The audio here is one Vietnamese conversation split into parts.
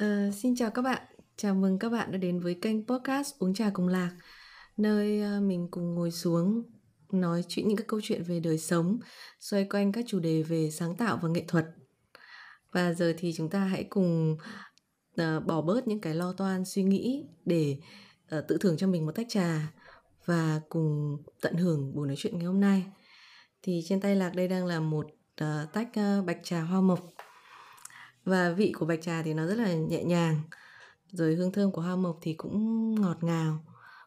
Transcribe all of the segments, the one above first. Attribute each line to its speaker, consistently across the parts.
Speaker 1: Ờ, xin chào các bạn, chào mừng các bạn đã đến với kênh podcast Uống Trà Cùng Lạc Nơi ờ, mình cùng ngồi xuống nói chuyện những các câu chuyện về đời sống Xoay quanh các chủ đề về sáng tạo và nghệ thuật. Và giờ thì chúng ta hãy cùng uh, bỏ bớt những cái lo toan suy nghĩ Để uh, tự thưởng cho mình một tách trà Và cùng tận hưởng buổi nói chuyện ngày hôm nay. Thì trên tay Lạc đây đang là một uh, tách uh, bạch trà hoa mộc và vị của bạch trà thì nó rất là nhẹ nhàng rồi hương thơm của hoa mộc thì cũng ngọt ngào.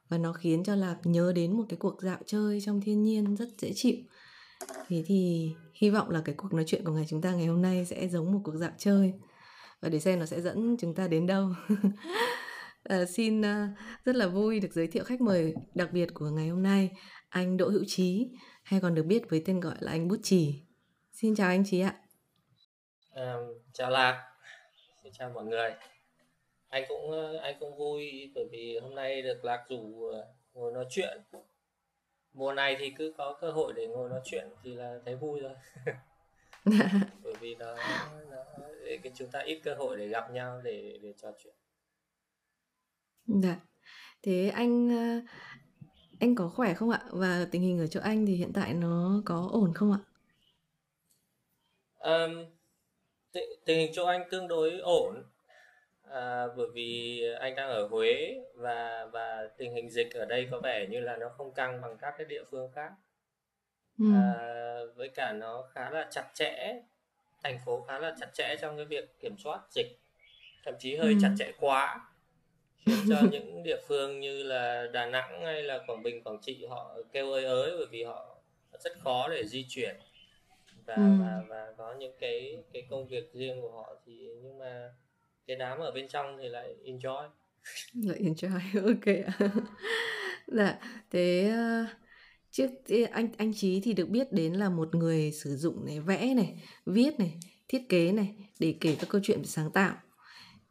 Speaker 1: Và nó khiến cho lạp nhớ đến một cái cuộc dạo chơi trong thiên nhiên rất dễ chịu. Thế thì hy vọng là cái cuộc nói chuyện của ngày chúng ta ngày hôm nay sẽ giống một cuộc dạo chơi. Và để xem nó sẽ dẫn chúng ta đến đâu. À, xin uh, rất là vui được giới thiệu khách mời đặc biệt của ngày hôm nay anh Đỗ Hữu Trí hay còn được biết với tên gọi là anh Bút Chỉ xin chào anh Trí ạ.
Speaker 2: Um, chào Lạc, xin chào mọi người. Anh cũng ờ, anh cũng vui bởi vì hôm nay được Lạc rủ ờ, ngồi nói chuyện. Mùa này thì cứ có cơ hội để ngồi nói chuyện thì là thấy vui rồi. bởi vì nó, nó để cái chúng ta ít cơ hội để gặp nhau để để trò chuyện.
Speaker 1: Dạ. Thế anh ờ, anh có khỏe không ạ? Và tình hình ở chỗ anh thì hiện tại nó có ổn không ạ?
Speaker 2: Um, tình hình chỗ anh tương đối ổn à, bởi vì anh đang ở Huế và và tình hình dịch ở đây có vẻ như là nó không căng bằng các cái địa phương khác ừ. à, với cả nó khá là chặt chẽ thành phố khá là chặt chẽ trong cái việc kiểm soát dịch thậm chí hơi ừ. chặt chẽ quá khiến cho những địa phương như là Đà Nẵng hay là Quảng Bình Quảng Trị họ kêu ơi ới bởi vì họ rất khó để di chuyển và, ừ. và và có những cái cái công việc riêng của họ thì nhưng mà cái đám ở bên trong thì lại enjoy.
Speaker 1: Lại enjoy ok dạ thế uh, trước anh anh trí thì được biết đến là một người sử dụng này vẽ này viết này thiết kế này để kể các câu chuyện sáng tạo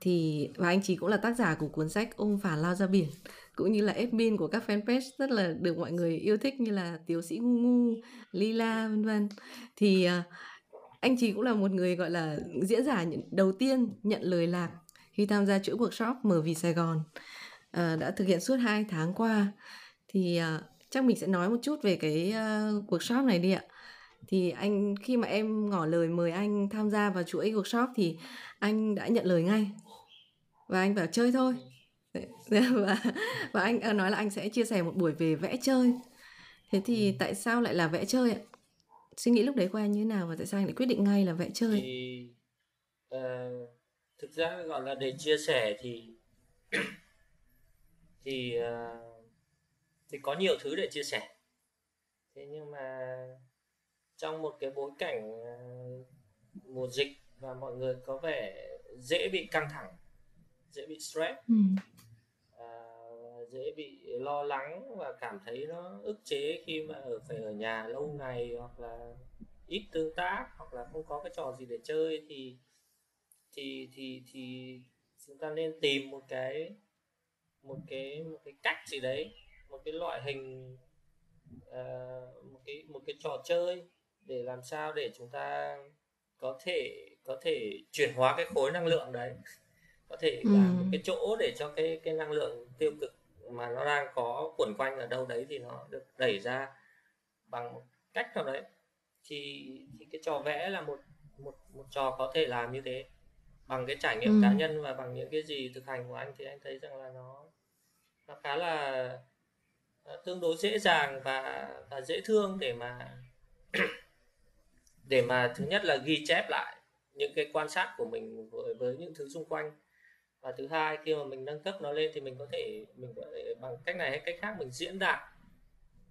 Speaker 1: thì và anh chị cũng là tác giả của cuốn sách ôm phà lao ra biển cũng như là admin của các fanpage rất là được mọi người yêu thích như là tiểu sĩ ngu ngu, Lila vân vân. Thì à, anh chị cũng là một người gọi là diễn giả đầu tiên nhận lời lạc khi tham gia chuỗi workshop mở vì Sài Gòn à, đã thực hiện suốt 2 tháng qua. Thì à, chắc mình sẽ nói một chút về cái uh, workshop này đi ạ. Thì anh khi mà em ngỏ lời mời anh tham gia vào chuỗi workshop thì anh đã nhận lời ngay. Và anh bảo chơi thôi. Và và anh à, nói là anh sẽ chia sẻ một buổi về vẽ chơi. Thế thì ừ. tại sao lại là vẽ chơi ạ? Suy nghĩ lúc đấy của anh như thế nào và tại sao anh lại quyết định ngay là vẽ chơi?
Speaker 2: thì uh, thực ra gọi là để chia sẻ thì thì uh, thì có nhiều thứ để chia sẻ. Thế nhưng mà trong một cái bối cảnh uh, mùa dịch và mọi người có vẻ dễ bị căng thẳng dễ bị stress ừ. dễ bị lo lắng và cảm thấy nó ức chế khi mà ở phải ở nhà lâu ngày hoặc là ít tương tác hoặc là không có cái trò gì để chơi thì thì thì thì chúng ta nên tìm một cái một cái một cái cách gì đấy một cái loại hình uh, một cái một cái trò chơi để làm sao để chúng ta có thể có thể chuyển hóa cái khối năng lượng đấy có thể ừ. là một cái chỗ để cho cái cái năng lượng tiêu cực mà nó đang có quẩn quanh ở đâu đấy thì nó được đẩy ra bằng một cách nào đấy thì thì cái trò vẽ là một một một trò có thể làm như thế bằng cái trải nghiệm ừ. cá nhân và bằng những cái gì thực hành của anh thì anh thấy rằng là nó nó khá là tương đối dễ dàng và và dễ thương để mà để mà thứ nhất là ghi chép lại những cái quan sát của mình với, với những thứ xung quanh và thứ hai khi mà mình nâng cấp nó lên thì mình có thể mình có thể bằng cách này hay cách khác mình diễn đạt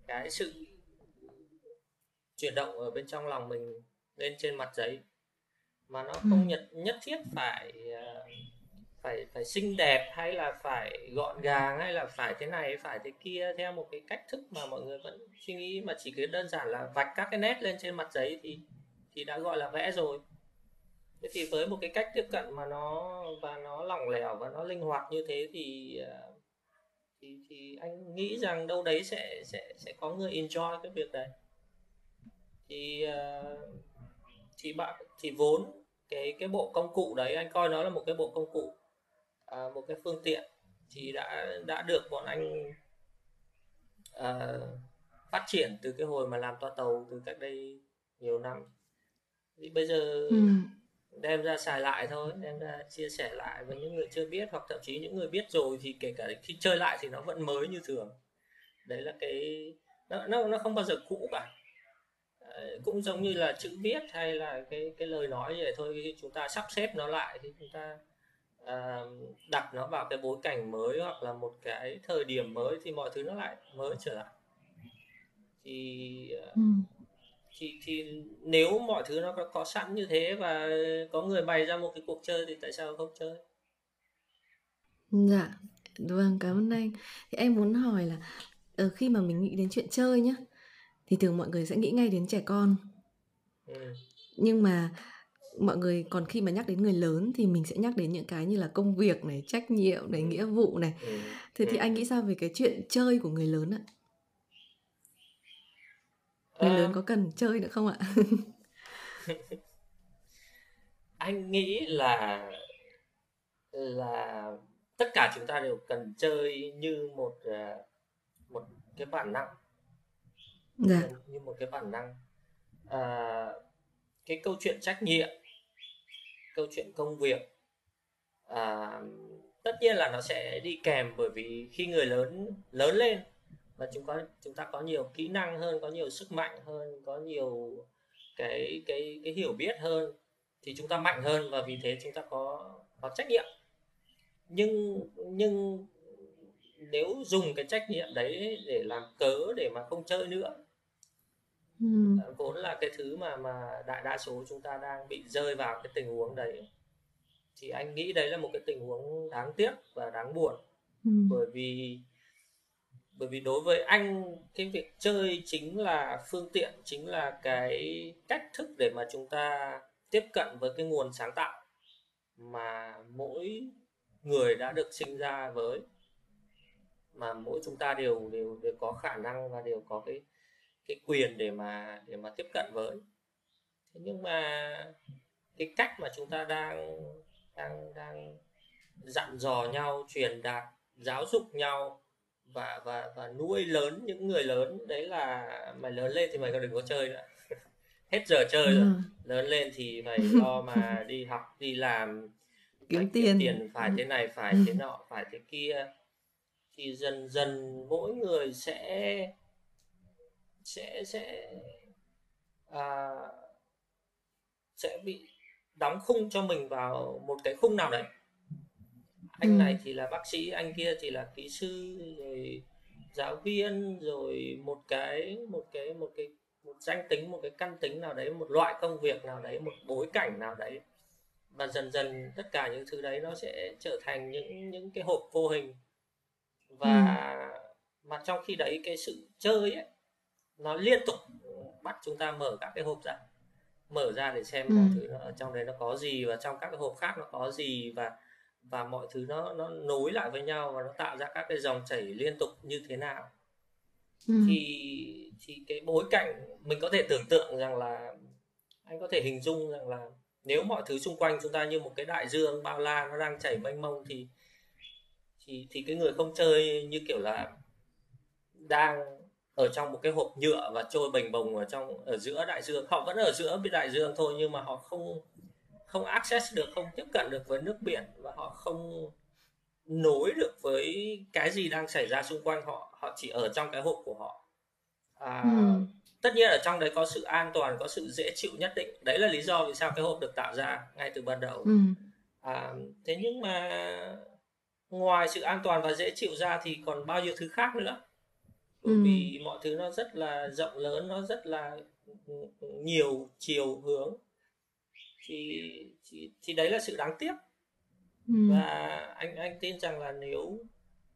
Speaker 2: cái sự chuyển động ở bên trong lòng mình lên trên mặt giấy mà nó không ừ. nhất nhất thiết phải ờ, phải phải xinh đẹp hay là phải gọn gàng hay là phải thế này phải thế kia theo một cái cách thức mà mọi người vẫn suy nghĩ mà chỉ cứ đơn giản là vạch các cái nét lên trên mặt giấy thì thì đã gọi là vẽ rồi thế thì với một cái cách tiếp cận mà nó và nó lỏng lẻo và nó linh hoạt như thế thì à, thì thì anh nghĩ rằng đâu đấy sẽ sẽ sẽ có người enjoy cái việc đấy thì à, thì bạn thì vốn cái cái bộ công cụ đấy anh coi nó là một cái bộ công cụ à, một cái phương tiện thì đã đã được bọn anh à, phát triển từ cái hồi mà làm toa tàu từ cách đây nhiều năm thì bây giờ ừ đem ra xài lại thôi đem ra chia sẻ lại với những người chưa biết hoặc thậm chí những người biết rồi thì kể cả khi chơi lại thì nó vẫn mới như thường. Đấy là cái nó nó, nó không bao giờ cũ cả. Ờ, cũng giống như là chữ viết hay là cái cái lời nói vậy thôi. Khi chúng ta sắp xếp nó lại thì chúng ta à, đặt nó vào cái bối cảnh mới hoặc là một cái thời điểm mới thì mọi thứ nó lại mới trở lại. Thì à thì thì nếu mọi thứ nó có, có sẵn như thế và có người bày ra một cái cuộc chơi thì tại sao không chơi?
Speaker 1: Dạ vâng cảm ơn anh. Thì em muốn hỏi là ở ờ, khi mà mình nghĩ đến chuyện chơi nhá thì thường mọi người sẽ nghĩ ngay đến trẻ con. Ừ. nhưng mà mọi người còn khi mà nhắc đến người lớn thì mình sẽ nhắc đến những cái như là công việc này trách nhiệm này nghĩa vụ này. Ừ. thế thì anh nghĩ sao về cái chuyện chơi của người lớn ạ người lớn có cần chơi nữa không ạ?
Speaker 2: Anh nghĩ là là tất cả chúng ta đều cần chơi như một à, một cái bản năng. Dạ. như một cái bản năng. À, cái câu chuyện trách nhiệm câu chuyện công việc à, tất nhiên là nó sẽ đi kèm bởi vì khi người lớn lớn lên và chúng có chúng ta có nhiều kỹ năng hơn có nhiều sức mạnh hơn có nhiều cái cái cái hiểu biết hơn thì chúng ta mạnh hơn và vì thế chúng ta có có trách nhiệm nhưng nhưng nếu dùng cái trách nhiệm đấy để làm cớ để mà không chơi nữa ừ. vốn là cái thứ mà mà đại đa số chúng ta đang bị rơi vào cái tình huống đấy thì anh nghĩ đấy là một cái tình huống đáng tiếc và đáng buồn ừ. bởi vì bởi vì đối với anh, cái việc chơi chính là phương tiện, chính là cái cách thức để mà chúng ta tiếp cận với cái nguồn sáng tạo mà mỗi người đã được sinh ra với. Mà mỗi chúng ta đều đều đều có khả năng và đều có cái cái quyền để mà để mà tiếp cận với. Thế nhưng mà cái cách mà chúng ta đang đang đang dặn dò nhau, truyền đạt, giáo dục nhau và và và nuôi lớn những người lớn đấy là mày lớn lên thì mày có đừng có chơi nữa. Hết giờ chơi rồi. Ừ. lớn lên thì mày lo mà đi học đi làm
Speaker 1: kiếm tiền.
Speaker 2: tiền phải thế này phải thế nọ phải thế kia. Thì dần dần mỗi người sẽ sẽ sẽ à, sẽ bị đóng khung cho mình vào một cái khung nào đấy anh ừ. này thì là bác sĩ anh kia thì là kỹ sư rồi giáo viên rồi một cái một cái một cái một danh tính một cái căn tính nào đấy một loại công việc nào đấy một bối cảnh nào đấy và dần dần tất cả những thứ đấy nó sẽ trở thành những những cái hộp vô hình và ừ. mà trong khi đấy cái sự chơi ấy nó liên tục bắt chúng ta mở các cái hộp ra mở ra để xem ừ. mọi thứ nó ở trong đấy nó có gì và trong các cái hộp khác nó có gì và và mọi thứ nó nó nối lại với nhau và nó tạo ra các cái dòng chảy liên tục như thế nào ừ. thì thì cái bối cảnh mình có thể tưởng tượng rằng là anh có thể hình dung rằng là nếu mọi thứ xung quanh chúng ta như một cái đại dương bao la nó đang chảy mênh mông thì thì thì cái người không chơi như kiểu là đang ở trong một cái hộp nhựa và trôi bềnh bồng ở trong ở giữa đại dương họ vẫn ở giữa đại dương thôi nhưng mà họ không không access được không tiếp cận được với nước biển và họ không nối được với cái gì đang xảy ra xung quanh họ họ chỉ ở trong cái hộp của họ à, ừ. tất nhiên ở trong đấy có sự an toàn có sự dễ chịu nhất định đấy là lý do vì sao cái hộp được tạo ra ngay từ ban đầu ừ. à, thế nhưng mà ngoài sự an toàn và dễ chịu ra thì còn bao nhiêu thứ khác nữa bởi ừ. vì mọi thứ nó rất là rộng lớn nó rất là nhiều chiều hướng thì thì, thì đấy là sự đáng tiếc. Ừ. và anh anh tin rằng là nếu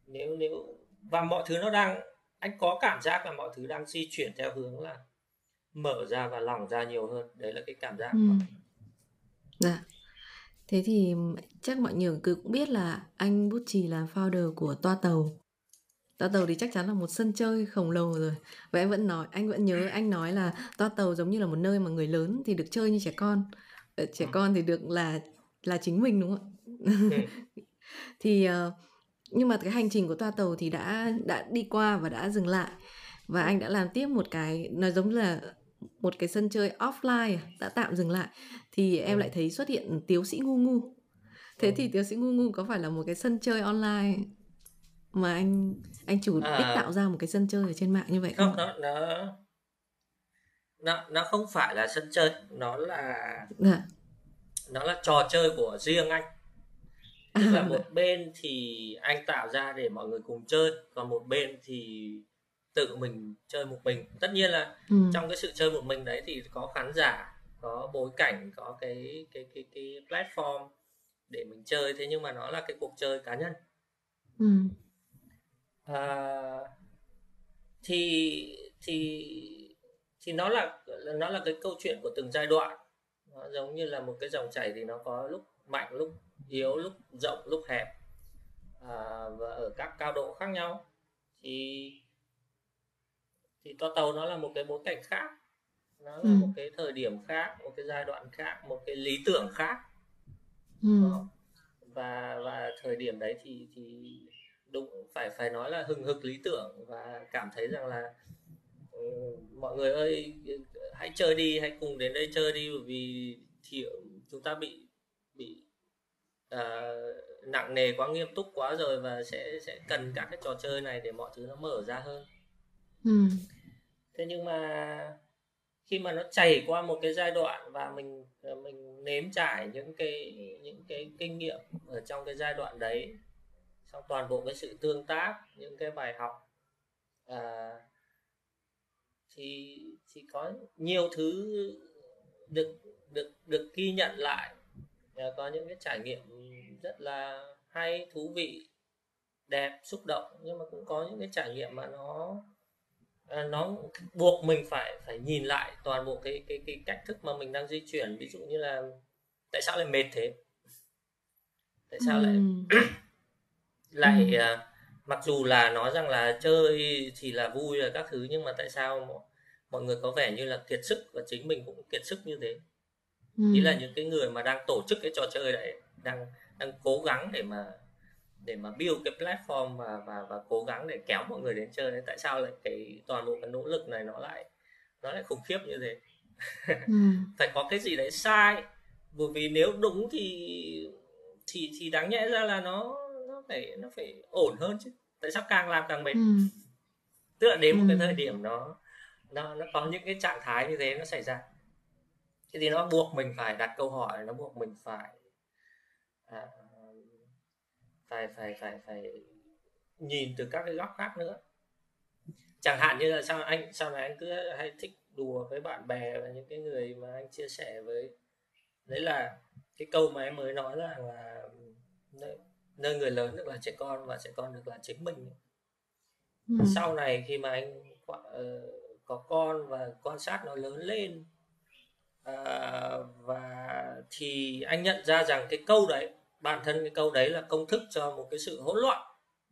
Speaker 2: nếu nếu và mọi thứ nó đang anh có cảm giác là mọi thứ đang di chuyển theo hướng là mở ra và lỏng ra nhiều hơn. Đấy là cái cảm giác ừ.
Speaker 1: dạ. Thế thì chắc mọi người cũng biết là anh bút trì là founder của toa tàu. Toa tàu thì chắc chắn là một sân chơi khổng lồ rồi. Và em vẫn nói anh vẫn nhớ anh nói là toa tàu giống như là một nơi mà người lớn thì được chơi như trẻ con ờ, trẻ con thì được là là chính mình đúng không ạ? Thì uh, nhưng mà cái hành trình của toa tàu thì đã đã đi qua và đã dừng lại và anh đã làm tiếp một cái nó giống là một cái sân chơi offline à, đã tạm dừng lại thì em lại thấy xuất hiện tiếu sĩ ngu ngu. Thế thì tiếu sĩ ngu ngu có phải là một cái sân chơi online mà anh anh chủ à, đích tạo ra một cái sân chơi ở trên mạng như vậy
Speaker 2: không, không? nó nó nó nó không phải là sân chơi nó là dạ. nó là trò chơi của riêng anh tức là một bên thì anh tạo ra để mọi người cùng chơi còn một bên thì tự mình chơi một mình tất nhiên là ừ. trong cái sự chơi một mình đấy thì có khán giả có bối cảnh có cái cái cái cái platform để mình chơi thế nhưng mà nó là cái cuộc chơi cá nhân ừ. à, thì thì thì nó là nó là cái câu chuyện của từng giai đoạn nó giống như là một cái dòng chảy thì nó có lúc mạnh lúc yếu lúc rộng lúc hẹp à, và ở các cao độ khác nhau thì thì toa tàu nó là một cái bối cảnh khác nó là ừ. một cái thời điểm khác một cái giai đoạn khác một cái lý tưởng khác ừ. và và thời điểm đấy thì thì đúng phải phải nói là hừng hực lý tưởng và cảm thấy rằng là mọi người ơi hãy chơi đi hãy cùng đến đây chơi đi bởi vì thì chúng ta bị bị uh, nặng nề quá nghiêm túc quá rồi và sẽ sẽ cần các cái trò chơi này để mọi thứ nó mở ra hơn ừ. thế nhưng mà khi mà nó chảy qua một cái giai đoạn và mình mình nếm trải những cái những cái kinh nghiệm ở trong cái giai đoạn đấy trong toàn bộ cái sự tương tác những cái bài học à, thì thì có nhiều thứ được được được ghi nhận lại. Có những cái trải nghiệm rất là hay thú vị đẹp xúc động. Nhưng mà cũng có những cái trải nghiệm mà nó à, nó buộc mình phải phải nhìn lại toàn bộ cái cái cái cách thức mà mình đang di chuyển. Ví dụ như là tại sao lại mệt thế? Tại sao lại lại ừ. Mặc dù là nói rằng là chơi thì là vui là các thứ nhưng mà tại sao mọi người có vẻ như là kiệt sức và chính mình cũng kiệt sức như thế ừ. ý là những cái người mà đang tổ chức cái trò chơi đấy đang đang cố gắng để mà để mà build cái platform và và và cố gắng để kéo mọi người đến chơi đấy tại sao lại cái toàn bộ cái nỗ lực này nó lại nó lại khủng khiếp như thế ừ. phải có cái gì đấy sai bởi vì nếu đúng thì thì thì đáng nhẽ ra là nó phải nó phải ổn hơn chứ. Tại sao càng làm càng mệt? Ừ. tức là đến một cái ừ. thời điểm nó nó nó có những cái trạng thái như thế nó xảy ra. Thế thì nó buộc mình phải đặt câu hỏi nó buộc mình phải à, phải phải phải phải nhìn từ các cái góc khác nữa. Chẳng hạn như là sao anh sau này anh cứ hay thích đùa với bạn bè và những cái người mà anh chia sẻ với. Đấy là cái câu mà em mới nói là là nơi, người lớn được là trẻ con và trẻ con được là chính mình. Ừ. sau này khi mà anh uh, có con và quan sát nó lớn lên uh, và thì anh nhận ra rằng cái câu đấy bản thân cái câu đấy là công thức cho một cái sự hỗn loạn.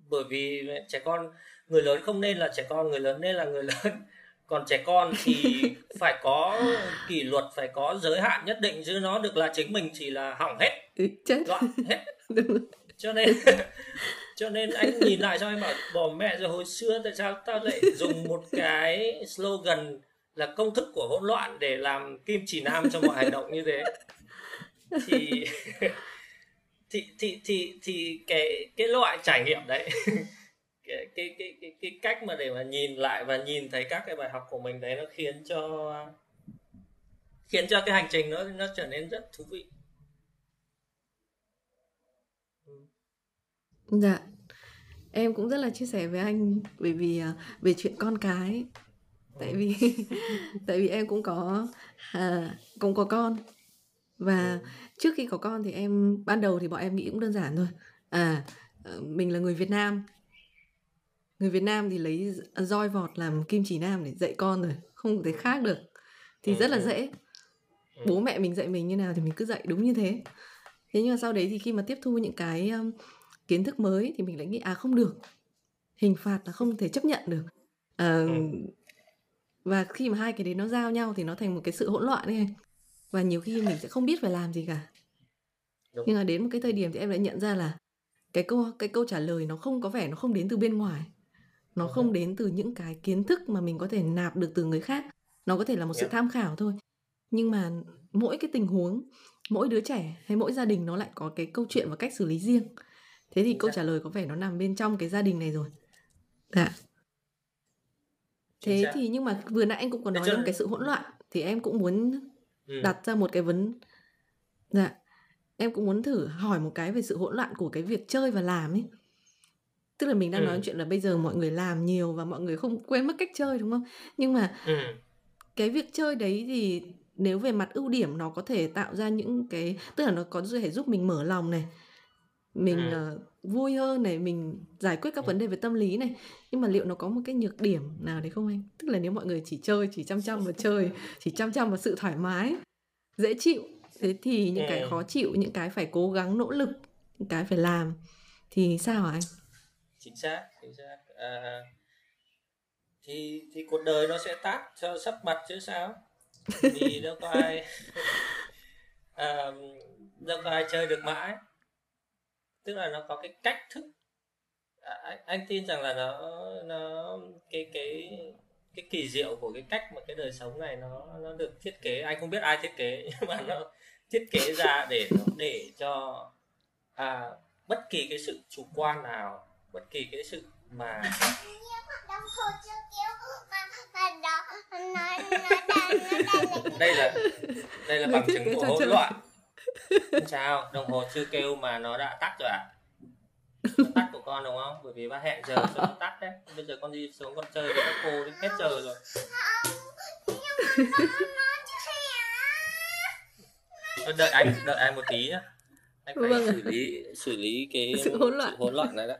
Speaker 2: Bởi vì trẻ con người lớn không nên là trẻ con người lớn nên là người lớn. Còn trẻ con thì phải có kỷ luật phải có giới hạn nhất định chứ nó được là chính mình chỉ là hỏng hết. Loạn hết cho nên cho nên anh nhìn lại cho em bảo bỏ mẹ rồi hồi xưa tại sao tao lại dùng một cái slogan là công thức của hỗn loạn để làm kim chỉ nam cho mọi hành động như thế? Thì thì thì thì thì cái cái loại trải nghiệm đấy cái, cái cái cái cái cách mà để mà nhìn lại và nhìn thấy các cái bài học của mình đấy nó khiến cho khiến cho cái hành trình nó nó trở nên rất thú vị.
Speaker 1: Dạ. Em cũng rất là chia sẻ với anh bởi vì à, về chuyện con cái. Tại vì tại vì em cũng có à, cũng có con. Và trước khi có con thì em ban đầu thì bọn em nghĩ cũng đơn giản thôi. À ờ, mình là người Việt Nam. Người Việt Nam thì lấy roi vọt làm kim chỉ nam để dạy con rồi không thể khác được. Thì rất là ừ. dễ. Bố mẹ mình dạy mình như nào thì mình cứ dạy đúng như thế. Thế nhưng mà sau đấy thì khi mà tiếp thu những cái kiến thức mới thì mình lại nghĩ à không được. Hình phạt là không thể chấp nhận được. À, và khi mà hai cái đấy nó giao nhau thì nó thành một cái sự hỗn loạn ấy. Và nhiều khi mình sẽ không biết phải làm gì cả. Đúng. nhưng mà đến một cái thời điểm thì em lại nhận ra là cái câu cái câu trả lời nó không có vẻ nó không đến từ bên ngoài. Nó không đến từ những cái kiến thức mà mình có thể nạp được từ người khác. Nó có thể là một sự tham khảo thôi. Nhưng mà mỗi cái tình huống mỗi đứa trẻ hay mỗi gia đình nó lại có cái câu chuyện và cách xử lý riêng thế thì câu trả lời có vẻ nó nằm bên trong cái gia đình này rồi. Dạ. Thế thì nhưng mà vừa nãy anh cũng có nói đến cái sự hỗn loạn thì em cũng muốn ừ. đặt ra một cái vấn dạ. Em cũng muốn thử hỏi một cái về sự hỗn loạn của cái việc chơi và làm ấy. Tức là mình đang ừ. nói chuyện là bây giờ mọi người làm nhiều và mọi người không quên mất cách chơi đúng không? Nhưng mà ừ. cái việc chơi đấy thì nếu về mặt ưu điểm nó có thể tạo ra những cái tức là nó có thể giúp mình mở lòng này mình ừ. uh, vui hơn này mình giải quyết các ừ. vấn đề về tâm lý này. Nhưng mà liệu nó có một cái nhược điểm nào đấy không anh? Tức là nếu mọi người chỉ chơi chỉ chăm chăm vào chơi chỉ chăm chăm vào sự thoải mái dễ chịu thế thì những cái khó chịu những cái phải cố gắng nỗ lực những cái phải làm thì sao hả anh?
Speaker 2: Chính xác chính xác. À, thì thì cuộc đời nó sẽ tát cho sắp mặt chứ sao? Vì đâu có ai à, đâu có ai chơi được mãi tức là nó có cái cách thức. À, anh, anh tin rằng là nó nó cái cái cái kỳ diệu của cái cách mà cái đời sống này nó nó được thiết kế. Anh không biết ai thiết kế nhưng mà nó thiết kế ra để nó để cho à, bất kỳ cái sự chủ quan nào bất kỳ cái sự mà đây là đây là bằng chứng của hỗn loạn sao đồng hồ chưa kêu mà nó đã tắt rồi à tắt của con đúng không? Bởi vì ba hẹn giờ cho nó tắt đấy. Bây giờ con đi xuống con chơi với các cô đến hết giờ rồi. Đợi anh đợi anh một tí nhá. Anh phải vâng xử lý xử lý cái
Speaker 1: sự hỗn loạn.
Speaker 2: sự hỗn loạn này đó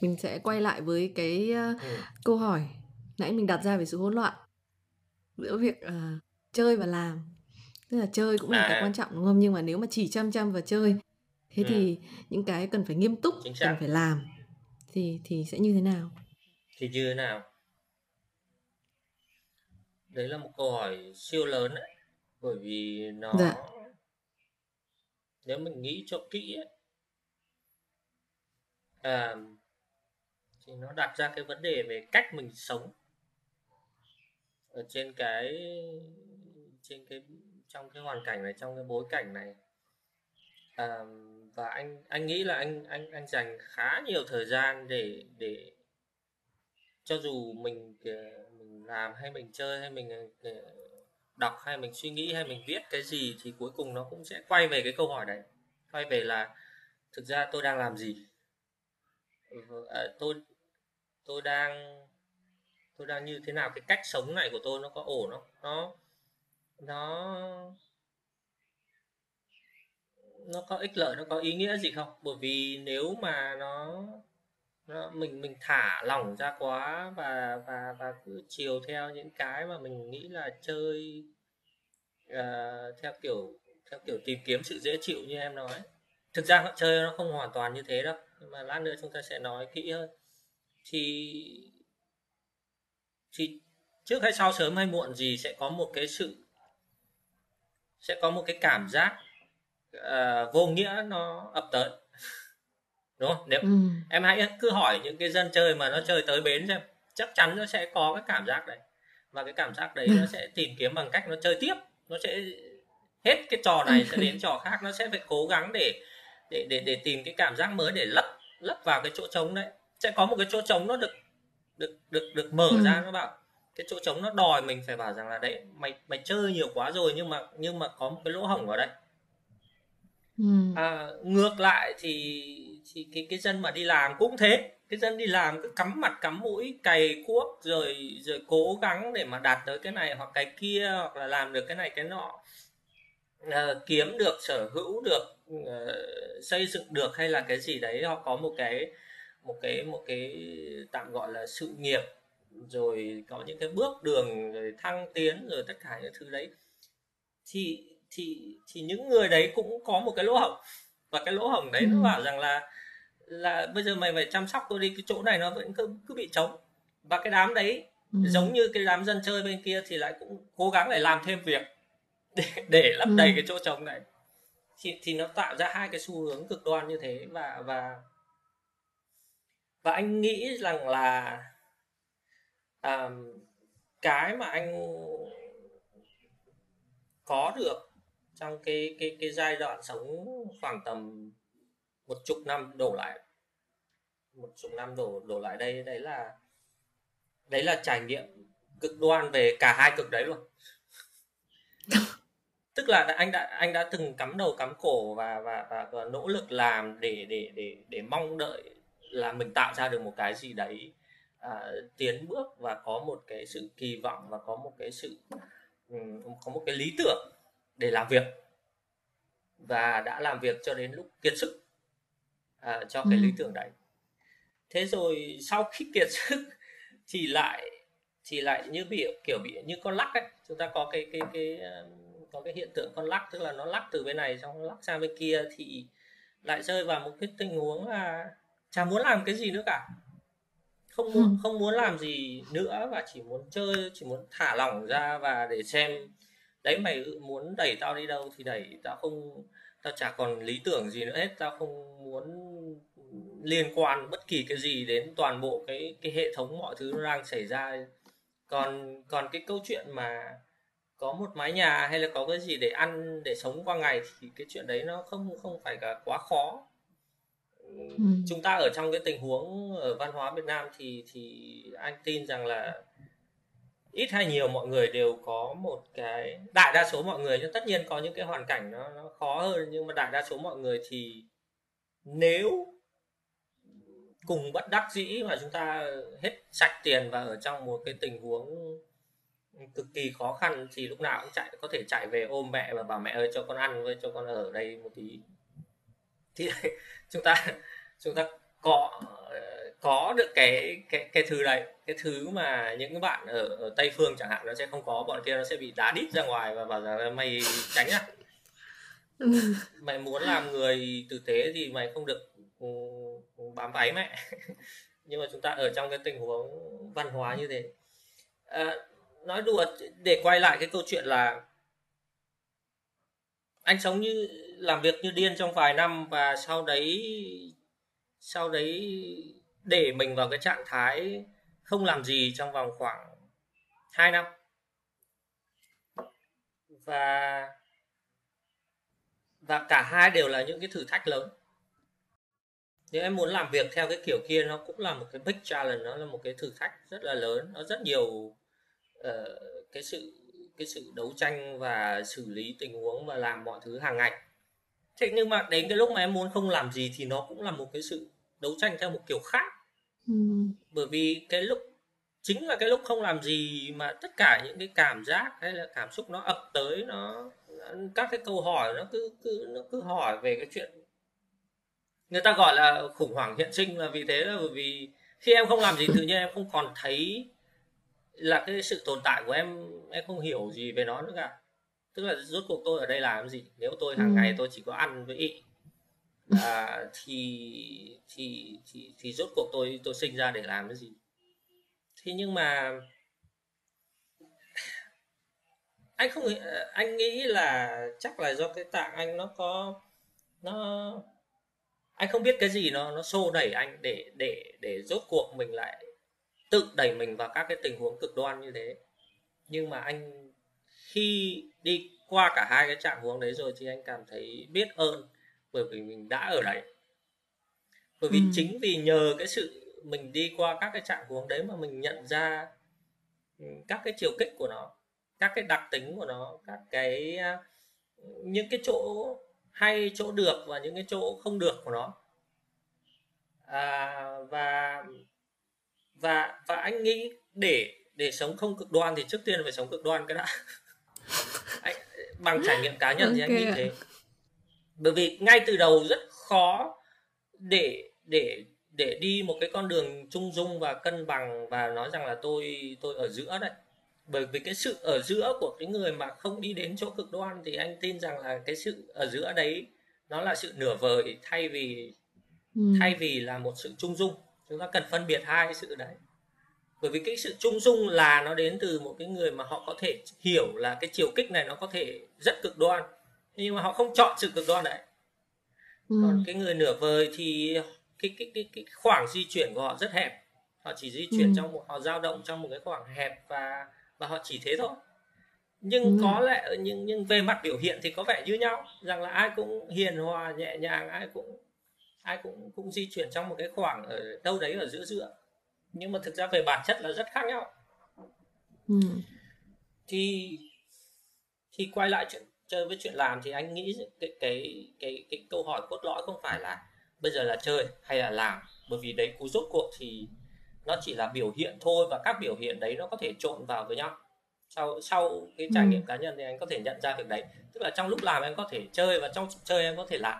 Speaker 1: mình sẽ quay lại với cái uh, ừ. câu hỏi. Nãy mình đặt ra về sự hỗn loạn giữa việc uh, chơi và làm tức là chơi cũng là à. cái quan trọng đúng không nhưng mà nếu mà chỉ chăm chăm vào chơi thế ừ. thì những cái cần phải nghiêm túc cần phải làm thì thì sẽ như thế nào
Speaker 2: thì như thế nào đấy là một câu hỏi siêu lớn đấy bởi vì nó dạ. nếu mình nghĩ cho kỹ ấy, à, thì nó đặt ra cái vấn đề về cách mình sống ở trên cái trên cái trong cái hoàn cảnh này trong cái bối cảnh này à, và anh anh nghĩ là anh anh anh dành khá nhiều thời gian để để cho dù mình ờ, mình làm hay mình chơi hay mình ờ, ờ, đọc hay mình suy nghĩ hay mình viết cái gì thì cuối cùng nó cũng sẽ quay về cái câu hỏi đấy. Quay về là thực ra tôi đang làm gì? À, tôi tôi đang tôi đang như thế nào? Cái cách sống này của tôi nó có ổn không? Nó nó nó có ích lợi nó có ý nghĩa gì không? Bởi vì nếu mà nó, nó mình mình thả lỏng ra quá và và và cứ chiều theo những cái mà mình nghĩ là chơi uh, theo kiểu theo kiểu tìm kiếm sự dễ chịu như em nói. Thực ra họ chơi nó không hoàn toàn như thế đâu nhưng mà lát nữa chúng ta sẽ nói kỹ hơn. Thì thì trước hay sau sớm hay muộn gì sẽ có một cái sự sẽ có một cái cảm giác uh, vô nghĩa nó ập tới. Đúng không? Nếu ừ. em hãy cứ hỏi những cái dân chơi mà nó chơi tới bến xem chắc chắn nó sẽ có cái cảm giác đấy. Và cái cảm giác đấy nó sẽ tìm kiếm bằng cách nó chơi tiếp. Nó sẽ hết cái trò này sẽ đến trò khác. Nó sẽ phải cố gắng để để để để tìm cái cảm giác mới để lấp lấp vào cái chỗ trống đấy. Sẽ có một cái chỗ trống nó được được được được mở ừ. ra các bạn cái chỗ trống nó đòi mình phải bảo rằng là đấy mày mày chơi nhiều quá rồi nhưng mà nhưng mà có một cái lỗ hổng ở đây ừ. à, ngược lại thì thì cái cái dân mà đi làm cũng thế cái dân đi làm cứ cắm mặt cắm mũi cày cuốc rồi rồi cố gắng để mà đạt tới cái này hoặc cái kia hoặc là làm được cái này cái nọ à, kiếm được sở hữu được uh, xây dựng được hay là cái gì đấy họ có một cái một cái một cái tạm gọi là sự nghiệp rồi có những cái bước đường rồi thăng tiến rồi tất cả những thứ đấy thì thì thì những người đấy cũng có một cái lỗ hổng và cái lỗ hổng đấy ừ. nó bảo rằng là là bây giờ mày phải chăm sóc tôi đi cái chỗ này nó vẫn cứ, cứ bị trống và cái đám đấy ừ. giống như cái đám dân chơi bên kia thì lại cũng cố gắng để làm thêm việc để để lấp ừ. đầy cái chỗ trống này thì thì nó tạo ra hai cái xu hướng cực đoan như thế và và và anh nghĩ rằng là um, cái mà anh có được trong cái cái cái giai đoạn sống khoảng tầm một chục năm đổ lại một chục năm đổ đổ lại đây đấy là đấy là trải nghiệm cực đoan về cả hai cực đấy luôn. Tức là anh đã anh đã từng cắm đầu cắm cổ và và và, và nỗ lực làm để để để để mong đợi là mình tạo ra được một cái gì đấy à, tiến bước và có một cái sự kỳ vọng và có một cái sự um, có một cái lý tưởng để làm việc. Và đã làm việc cho đến lúc kiệt sức à, cho cái ừ. lý tưởng đấy. Thế rồi sau khi kiệt sức thì lại thì lại như bị kiểu bị như con lắc ấy. Chúng ta có cái cái cái có cái hiện tượng con lắc tức là nó lắc từ bên này xong lắc sang bên kia thì lại rơi vào một cái tình huống là chả muốn làm cái gì nữa cả. Không muốn ừ. không muốn làm gì nữa và chỉ muốn chơi chỉ muốn thả lỏng ra và để xem đấy mày muốn đẩy tao đi đâu thì đẩy tao không tao chả còn lý tưởng gì nữa hết tao không muốn liên quan bất kỳ cái gì đến toàn bộ cái cái hệ thống mọi thứ nó đang xảy ra. Còn còn cái câu chuyện mà có một mái nhà hay là có cái gì để ăn để sống qua ngày thì cái chuyện đấy nó không không phải cả quá khó ừ. chúng ta ở trong cái tình huống ở văn hóa Việt Nam thì thì anh tin rằng là ít hay nhiều mọi người đều có một cái, đại đa số mọi người, nhưng tất nhiên có những cái hoàn cảnh nó nó khó hơn, nhưng mà đại đa số mọi người thì nếu cùng bất đắc dĩ mà chúng ta hết sạch tiền và ở trong một cái tình huống cực kỳ khó khăn thì lúc nào cũng chạy, có thể chạy về ôm mẹ và bảo mẹ ơi, cho con ăn với, cho con ở đây một tí thì chúng ta chúng ta có có được cái cái cái thứ đấy cái thứ mà những bạn ở, ở tây phương chẳng hạn nó sẽ không có bọn kia nó sẽ bị đá đít ra ngoài và bảo rằng mày tránh à mày muốn làm người tử tế thì mày không được ừ, bám váy mẹ. Nhưng mà chúng ta ở trong cái tình huống văn hóa như thế. À, nói đùa để quay lại cái câu chuyện là anh sống như làm việc như điên trong vài năm và sau đấy sau đấy để mình vào cái trạng thái không làm gì trong vòng khoảng 2 năm. Và và cả hai đều là những cái thử thách lớn. Nếu em muốn làm việc theo cái kiểu kia nó cũng là một cái big challenge nó là một cái thử thách rất là lớn. Nó rất nhiều uh, cái sự cái sự đấu tranh và xử lý tình huống và làm mọi thứ hàng ngày thế nhưng mà đến cái lúc mà em muốn không làm gì thì nó cũng là một cái sự đấu tranh theo một kiểu khác. Ừ. bởi vì cái lúc chính là cái lúc không làm gì mà tất cả những cái cảm giác hay là cảm xúc nó ập tới nó các cái câu hỏi nó cứ cứ nó cứ hỏi về cái chuyện người ta gọi là khủng hoảng hiện sinh là vì thế là bởi vì khi em không làm gì tự nhiên em không còn thấy là cái sự tồn tại của em em không hiểu gì về nó nữa cả tức là rốt cuộc tôi ở đây làm gì? Nếu tôi hàng ừ. ngày tôi chỉ có ăn với ị à, thì thì thì thì rốt cuộc tôi tôi sinh ra để làm cái gì? Thế nhưng mà anh không anh nghĩ là chắc là do cái tạng anh nó có nó anh không biết cái gì nó nó xô đẩy anh để để để rốt cuộc mình lại tự đẩy mình vào các cái tình huống cực đoan như thế. Nhưng mà anh khi đi qua cả hai cái trạng huống đấy rồi thì anh cảm thấy biết ơn bởi vì mình đã ở đấy. Bởi vì ừ. chính vì nhờ cái sự mình đi qua các cái trạng huống đấy mà mình nhận ra ừ, các cái chiều kích của nó các cái đặc tính của nó các cái à, những cái chỗ hay chỗ được và những cái chỗ không được của nó. À, và và và anh nghĩ để để sống không cực đoan thì trước tiên phải sống cực đoan cái đã bằng trải nghiệm cá nhân okay. thì anh nghĩ thế bởi vì ngay từ đầu rất khó để để để đi một cái con đường trung dung và cân bằng và nói rằng là tôi tôi ở giữa đấy bởi vì cái sự ở giữa của cái người mà không đi đến chỗ cực đoan thì anh tin rằng là cái sự ở giữa đấy nó là sự nửa vời thay vì ừ. thay vì là một sự trung dung chúng ta cần phân biệt hai sự đấy bởi vì cái sự trung dung là nó đến từ một cái người mà họ có thể hiểu là cái chiều kích này nó có thể rất cực đoan nhưng mà họ không chọn sự cực đoan đấy ừ. còn cái người nửa vời thì cái cái cái cái khoảng di chuyển của họ rất hẹp họ chỉ di chuyển ừ. trong một họ dao động trong một cái khoảng hẹp và và họ chỉ thế thôi nhưng ừ. có lẽ nhưng nhưng về mặt biểu hiện thì có vẻ như nhau rằng là ai cũng hiền hòa nhẹ nhàng ai cũng ai cũng cũng di chuyển trong một cái khoảng ở đâu đấy ở giữa giữa nhưng mà thực ra về bản chất là rất khác nhau ừ. thì thì quay lại chuyện chơi với chuyện làm thì anh nghĩ cái cái cái cái câu hỏi cốt lõi không phải là bây giờ là chơi hay là làm bởi vì đấy cú rốt cuộc thì nó chỉ là biểu hiện thôi và các biểu hiện đấy nó có thể trộn vào với nhau sau sau cái trải ừ. nghiệm cá nhân thì anh có thể nhận ra việc đấy tức là trong lúc làm em có thể chơi và trong chơi em có thể làm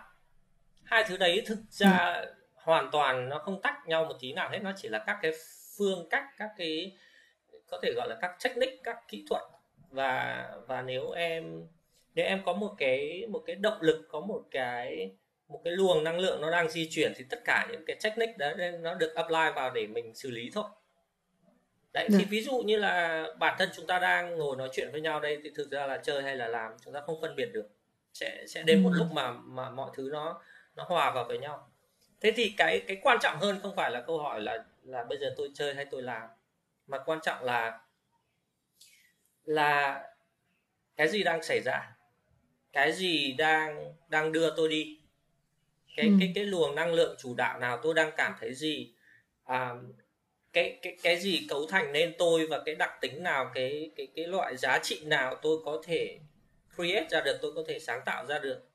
Speaker 2: hai thứ đấy thực ra ừ. Hoàn toàn nó không tách nhau một tí nào hết nó chỉ là các cái phương cách các cái có thể gọi là các technique các kỹ thuật và và nếu em nếu em có một cái một cái động lực có một cái một cái luồng năng lượng nó đang di chuyển thì tất cả những cái technique đó nó được apply vào để mình xử lý thôi đấy thì dạ. ví dụ như là bản thân chúng ta đang ngồi nói chuyện với nhau đây thì thực ra là chơi hay là làm chúng ta không phân biệt được sẽ sẽ đến một ừ. lúc mà mà mọi thứ nó nó hòa vào với nhau thế thì cái cái quan trọng hơn không phải là câu hỏi là là bây giờ tôi chơi hay tôi làm mà quan trọng là là cái gì đang xảy ra cái gì đang đang đưa tôi đi cái ừ. cái cái luồng năng lượng chủ đạo nào tôi đang cảm thấy gì à, cái cái cái gì cấu thành nên tôi và cái đặc tính nào cái cái cái loại giá trị nào tôi có thể create ra được tôi có thể sáng tạo ra được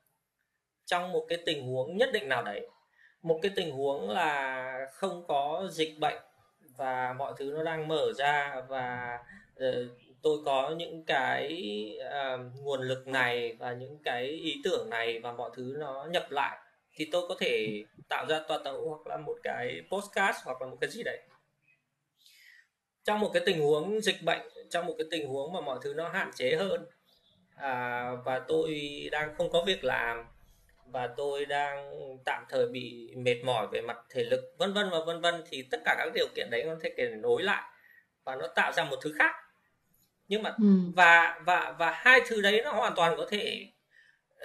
Speaker 2: trong một cái tình huống nhất định nào đấy một cái tình huống là không có dịch bệnh và mọi thứ nó đang mở ra và uh, tôi có những cái uh, nguồn lực này và những cái ý tưởng này và mọi thứ nó nhập lại thì tôi có thể tạo ra toa tàu hoặc là một cái postcard hoặc là một cái gì đấy. Trong một cái tình huống dịch bệnh trong một cái tình huống mà mọi thứ nó hạn chế hơn à, và tôi đang không có việc làm và tôi đang tạm thời bị mệt mỏi về mặt thể lực vân vân và vân vân. Thì tất cả các điều kiện đấy nó thể nối lại và nó tạo ra một thứ khác. Nhưng mà ừ. và và và hai thứ đấy nó hoàn toàn có thể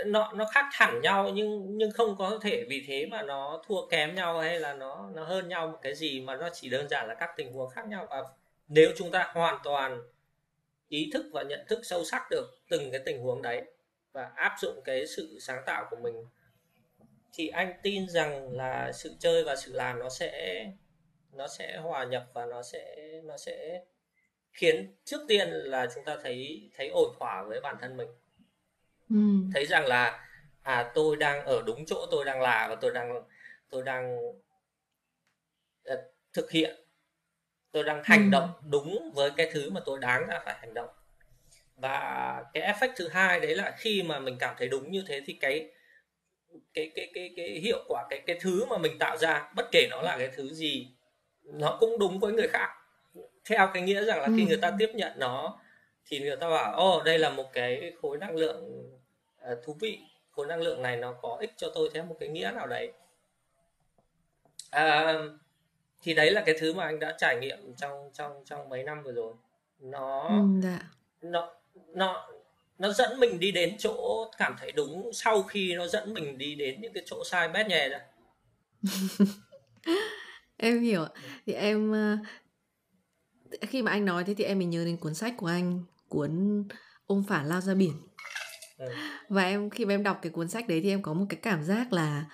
Speaker 2: nó nó khác hẳn nhau nhưng nhưng không có thể vì thế mà nó thua kém nhau hay là nó nó hơn nhau một cái gì mà nó chỉ đơn giản là các tình huống khác nhau. Và nếu chúng ta hoàn toàn ý thức và nhận thức sâu sắc được từng cái tình huống đấy và áp dụng cái sự sáng tạo của mình thì anh tin rằng là sự chơi và sự làm nó sẽ nó sẽ hòa nhập và nó sẽ nó sẽ khiến trước tiên là chúng ta thấy thấy ổn thỏa với bản thân mình ừ. thấy rằng là à tôi đang ở đúng chỗ tôi đang là và tôi đang tôi đang uh, thực hiện tôi đang hành ừ. động đúng với cái thứ mà tôi đáng ra phải hành động và cái effect thứ hai đấy là khi mà mình cảm thấy đúng như thế thì cái cái cái cái cái hiệu quả cái cái thứ mà mình tạo ra bất kể nó là cái thứ gì nó cũng đúng với người khác theo cái nghĩa rằng là khi ừ. người ta tiếp nhận nó thì người ta bảo ô oh, đây là một cái khối năng lượng uh, thú vị khối năng lượng này nó có ích cho tôi theo một cái nghĩa nào đấy à, thì đấy là cái thứ mà anh đã trải nghiệm trong trong trong mấy năm vừa rồi nó ừ, dạ. nó nó nó dẫn mình đi đến chỗ cảm thấy đúng sau khi nó dẫn mình đi đến những cái chỗ sai bét nhè ra.
Speaker 1: Em hiểu thì em ờ, khi mà anh nói thế thì em mình nhớ đến cuốn sách của anh cuốn ôm phả lao ra biển. Ừ. và em khi mà em đọc cái cuốn sách đấy thì em có một cái cảm giác là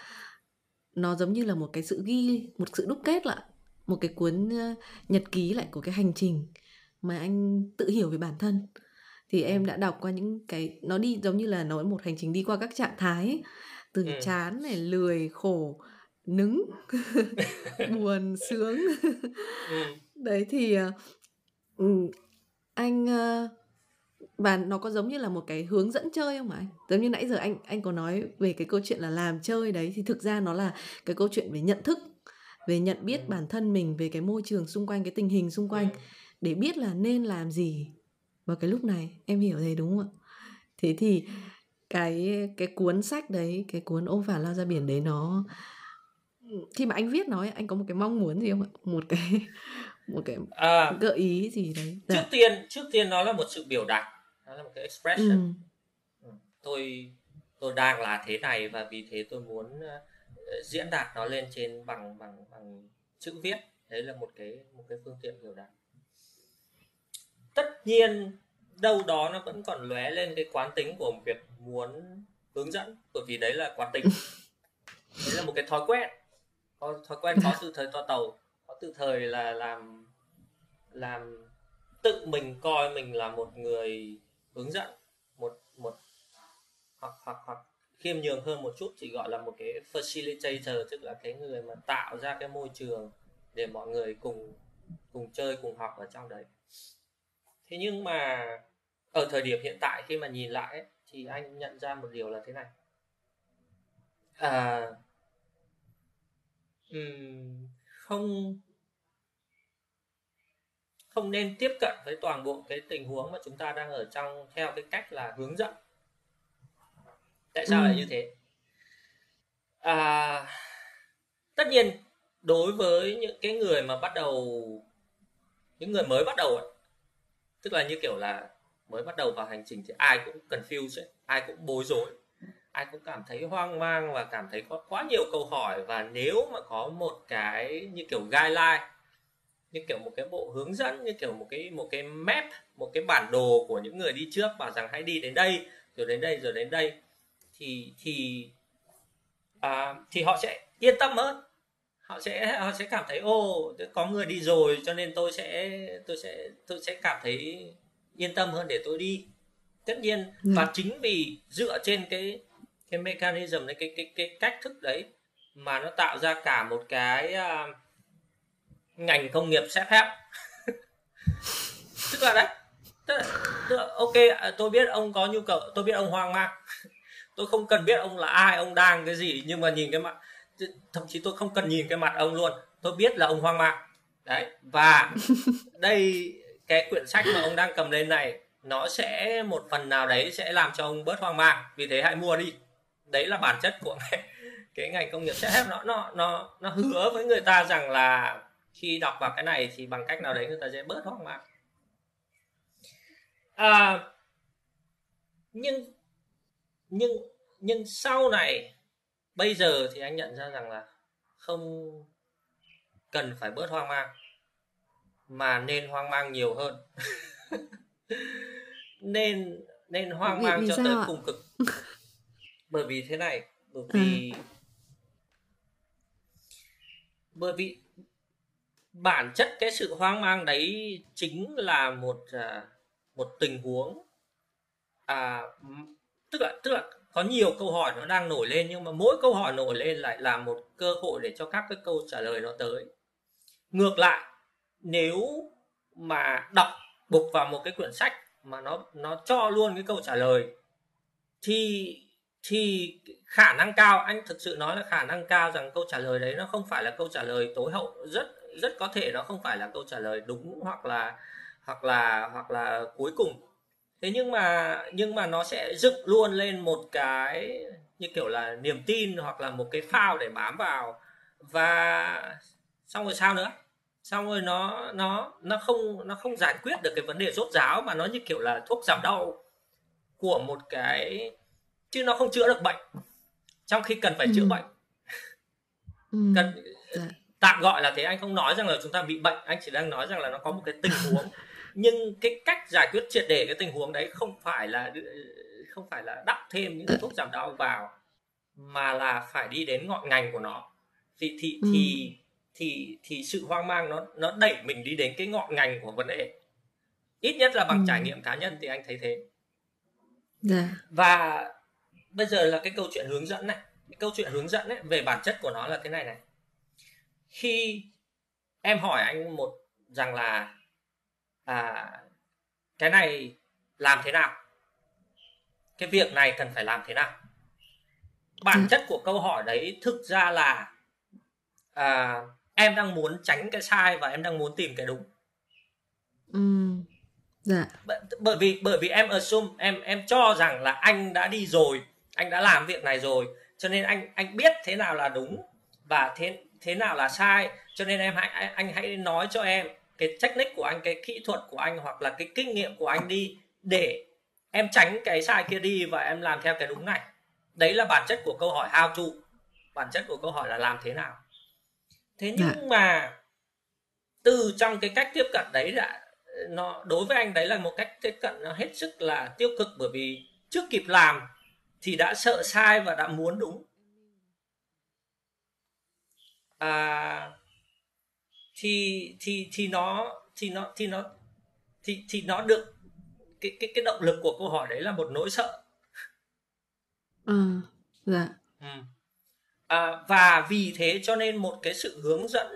Speaker 1: nó giống như là một cái sự ghi một sự đúc kết lại một cái cuốn ờ, nhật ký lại của cái hành trình mà anh tự hiểu về bản thân thì em đã đọc qua những cái nó đi giống như là nó một hành trình đi qua các trạng thái ấy. từ ừ. chán này lười khổ nứng buồn sướng ừ. đấy thì uh, anh uh, và nó có giống như là một cái hướng dẫn chơi không anh giống như nãy giờ anh anh có nói về cái câu chuyện là làm chơi đấy thì thực ra nó là cái câu chuyện về nhận thức về nhận biết ừ. bản thân mình về cái môi trường xung quanh cái tình hình xung quanh ừ. để biết là nên làm gì vào cái lúc này em hiểu thế đúng không ạ? Thế thì cái cái cuốn sách đấy cái cuốn ôm phản lao ra biển đấy nó khi mà anh viết nói anh có một cái mong muốn gì không ạ? Một cái một cái à, gợi ý gì đấy?
Speaker 2: Dạ. trước tiên trước tiên nó là một sự biểu đạt nó là một cái expression. Ừ. ừ tôi tôi đang là thế này và vì thế tôi muốn uh, diễn đạt nó lên trên bằng bằng bằng chữ viết. Đấy là một cái một cái phương tiện biểu đạt tất nhiên, đâu đó nó vẫn còn lóe lên cái quán tính của việc muốn hướng dẫn, bởi vì đấy là quán tính. Đấy là một cái thói quen. Có thói quen, có từ thời to tàu. Có từ thời là làm làm tự mình coi mình là một người hướng dẫn, một một hoặc hoặc hoặc khiêm nhường hơn một chút thì gọi là một cái facilitator, tức là cái người mà tạo ra cái môi trường để mọi người cùng cùng chơi, cùng học ở trong đấy thế nhưng mà ở thời điểm hiện tại khi mà nhìn lại ấy, thì anh nhận ra một điều là thế này. À, um, không không nên tiếp cận với toàn bộ cái tình huống mà chúng ta đang ở trong theo cái cách là hướng dẫn. Tại sao ừ. lại như thế? À, tất nhiên đối với những cái người mà bắt đầu những người mới bắt đầu ấy, tức là như kiểu là mới bắt đầu vào hành trình thì ai cũng confused ấy, ai cũng bối rối ai cũng cảm thấy hoang mang và cảm thấy có quá nhiều câu hỏi. Và nếu mà có một cái như kiểu guideline như kiểu một cái bộ hướng dẫn như kiểu một cái một cái map một cái bản đồ của những người đi trước bảo rằng hãy đi đến đây rồi đến đây rồi đến đây thì thì à, thì họ sẽ yên tâm hơn họ sẽ họ sẽ cảm thấy ô có người đi rồi cho nên tôi sẽ tôi sẽ tôi sẽ cảm thấy yên tâm hơn để tôi đi. Tất nhiên ừ. và chính vì dựa trên cái cái mechanism đấy cái cái cái cách thức đấy mà nó tạo ra cả một cái uh, ngành công nghiệp xếp phép tức là đấy tức là, tức là, ok à, tôi biết ông có nhu cầu tôi biết ông hoang mang. Tôi không cần biết ông là ai ông đang cái gì nhưng mà nhìn cái mặt thậm chí tôi không cần nhìn cái mặt ông luôn. Tôi biết là ông hoang mang. Đấy và đây cái quyển sách mà ông đang cầm lên này nó sẽ một phần nào đấy sẽ làm cho ông bớt hoang mang. Vì thế hãy mua đi. Đấy là bản chất của cái, cái ngành công nghiệp thép nó nó nó nó hứa với người ta rằng là khi đọc vào cái này thì bằng cách nào đấy người ta sẽ bớt hoang mang. À, nhưng nhưng nhưng sau này bây giờ thì anh nhận ra rằng là không cần phải bớt hoang mang mà nên hoang mang nhiều hơn nên nên hoang vì, mang vì cho tới ạ? cùng cực bởi vì thế này bởi vì à. bởi vì bản chất cái sự hoang mang đấy chính là một à, một tình huống à, tức là tức là có nhiều câu hỏi nó đang nổi lên nhưng mà mỗi câu hỏi nổi lên lại là một cơ hội để cho các cái câu trả lời nó tới. Ngược lại, nếu mà đọc bục vào một cái quyển sách mà nó nó cho luôn cái câu trả lời, thì thì khả năng cao, anh thực sự nói là khả năng cao rằng câu trả lời đấy nó không phải là câu trả lời tối hậu, rất rất có thể nó không phải là câu trả lời đúng hoặc là hoặc là hoặc là cuối cùng thế nhưng mà nhưng mà nó sẽ dựng luôn lên một cái như kiểu là niềm tin hoặc là một cái phao để bám vào và xong rồi sao nữa xong rồi nó nó nó không nó không giải quyết được cái vấn đề rốt ráo mà nó như kiểu là thuốc giảm đau của một cái chứ nó không chữa được bệnh trong khi cần phải ừ. chữa bệnh ừ. cần dạ. tạm gọi là thế anh không nói rằng là chúng ta bị bệnh anh chỉ đang nói rằng là nó có một cái tình huống nhưng cái cách giải quyết triệt để cái tình huống đấy không phải là không phải là đắp thêm những thuốc giảm đau vào mà là phải đi đến ngọn ngành của nó thì thì ừ. thì thì thì sự hoang mang nó nó đẩy mình đi đến cái ngọn ngành của vấn đề ít nhất là bằng ừ. trải nghiệm cá nhân thì anh thấy thế yeah. Dạ. và bây giờ là cái câu chuyện hướng dẫn này cái câu chuyện hướng dẫn ấy, về bản chất của nó là thế này này khi em hỏi anh một rằng là à, cái này làm thế nào cái việc này cần phải làm thế nào bản ừ. chất của câu hỏi đấy thực ra là à, em đang muốn tránh cái sai và em đang muốn tìm cái đúng
Speaker 1: ừ. dạ.
Speaker 2: bởi vì bởi vì em assume em em cho rằng là anh đã đi rồi anh đã làm việc này rồi cho nên anh anh biết thế nào là đúng và thế thế nào là sai cho nên em hãy anh hãy nói cho em cái technique của anh cái kỹ thuật của anh hoặc là cái kinh nghiệm của anh đi để em tránh cái sai kia đi và em làm theo cái đúng này. Đấy là bản chất của câu hỏi how to. Bản chất của câu hỏi là làm thế nào. Thế nhưng dạ. mà từ trong cái cách tiếp cận đấy là nó đối với anh đấy là một cách tiếp cận nó hết sức là tiêu cực bởi vì trước kịp làm thì đã sợ sai và đã muốn đúng. À, thì thì thì nó thì nó thì nó thì thì nó được cái cái cái động lực của câu hỏi đấy là một nỗi sợ.
Speaker 1: À, dạ.
Speaker 2: Ừ. à, và vì thế cho nên một cái sự hướng dẫn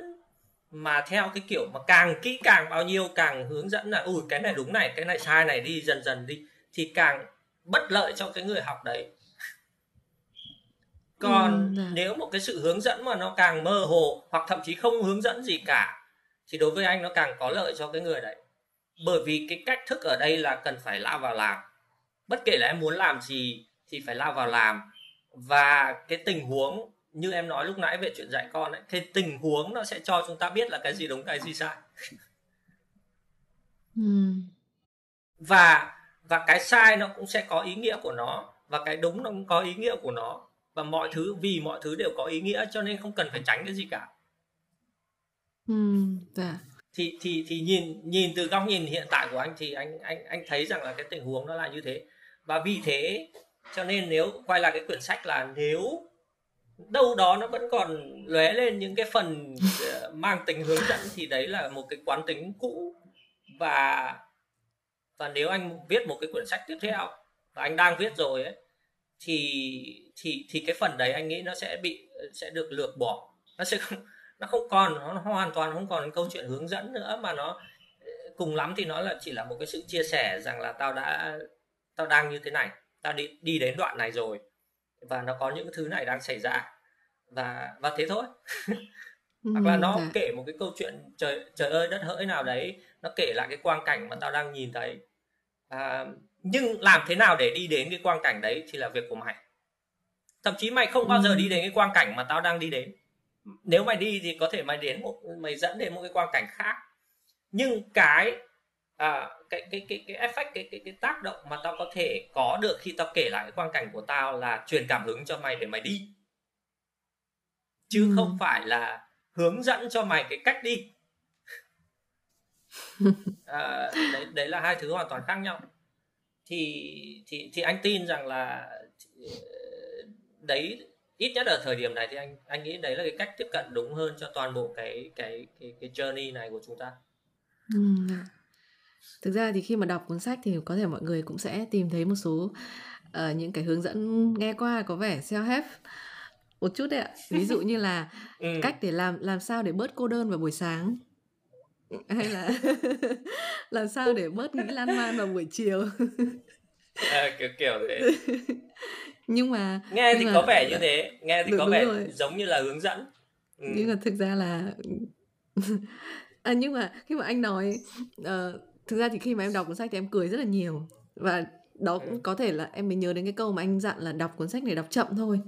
Speaker 2: mà theo cái kiểu mà càng kỹ càng bao nhiêu càng hướng dẫn là ui cái này đúng này cái này sai này đi dần dần đi thì càng bất lợi cho cái người học đấy. Còn ừ, nếu một cái sự hướng dẫn mà nó càng mơ hồ hoặc thậm chí không hướng dẫn gì cả thì đối với anh nó càng có lợi cho cái người đấy. Bởi vì cái cách thức ở đây là cần phải lao vào làm. Bất kể là em muốn làm gì thì phải lao vào làm. Và cái tình huống như em nói lúc nãy về chuyện dạy con ấy thì tình huống nó sẽ cho chúng ta biết là cái gì đúng cái gì sai.
Speaker 1: Ừ.
Speaker 2: và và cái sai nó cũng sẽ có ý nghĩa của nó và cái đúng nó cũng có ý nghĩa của nó. Và mọi thứ vì mọi thứ đều có ý nghĩa cho nên không cần phải tránh cái gì cả
Speaker 1: ừ, dạ.
Speaker 2: thì thì thì nhìn nhìn từ góc nhìn hiện tại của anh thì anh anh anh thấy rằng là cái tình huống nó là như thế. Và vì thế cho nên nếu quay lại cái quyển sách là nếu đâu đó nó vẫn còn lóe lên những cái phần ờ, mang tính hướng dẫn thì đấy là một cái quán tính cũ. Và và nếu anh viết một cái quyển sách tiếp theo và anh đang viết rồi ấy thì thì thì cái phần đấy anh nghĩ nó sẽ bị sẽ được lược bỏ. Nó sẽ không nó không còn nó hoàn toàn không còn câu chuyện hướng dẫn nữa mà nó cùng lắm thì nó là chỉ là một cái sự chia sẻ rằng là tao đã tao đang như thế này tao đi đi đến đoạn này rồi và nó có những thứ này đang xảy ra. Và và thế thôi. Hoặc là nó dạ. kể một cái câu chuyện trời trời ơi đất hỡi nào đấy nó kể lại cái quang cảnh mà tao đang nhìn thấy. À, nhưng làm thế nào để đi đến cái quang cảnh đấy thì là việc của mày. Thậm chí mày không bao giờ đi đến cái quang cảnh mà tao đang đi đến nếu mày đi thì có thể mày đến một mày dẫn đến một cái quang cảnh khác. Nhưng cái à, cái cái cái cái effect cái cái cái tác động mà tao có thể có được khi tao kể lại cái quang cảnh của tao là truyền cảm hứng cho mày để mày đi. Chứ ừ. không phải là hướng dẫn cho mày cái cách đi. À, đấy đấy là hai thứ hoàn toàn khác nhau. Thì thì thì anh tin rằng là đấy ít nhất ở thời điểm này thì anh anh nghĩ đấy là cái cách tiếp cận đúng hơn cho toàn bộ cái cái cái cái journey này của chúng ta.
Speaker 1: Ừ. Thực ra thì khi mà đọc cuốn sách thì có thể mọi người cũng sẽ tìm thấy một số uh, những cái hướng dẫn nghe qua có vẻ self help một chút đấy ạ. Ví dụ như là ừ. cách để làm làm sao để bớt cô đơn vào buổi sáng hay là làm sao để bớt nghĩ lan man vào buổi chiều
Speaker 2: à, kiểu kiểu thế
Speaker 1: nhưng mà
Speaker 2: nghe
Speaker 1: nhưng
Speaker 2: thì
Speaker 1: mà,
Speaker 2: có vẻ như thế nghe thì
Speaker 1: đúng,
Speaker 2: có vẻ
Speaker 1: rồi.
Speaker 2: giống như là hướng dẫn
Speaker 1: ừ. nhưng mà thực ra là à, nhưng mà khi mà anh nói uh, thực ra thì khi mà em đọc cuốn sách thì em cười rất là nhiều và đó cũng ừ. có thể là em mới nhớ đến cái câu mà anh dặn là đọc cuốn sách này đọc chậm thôi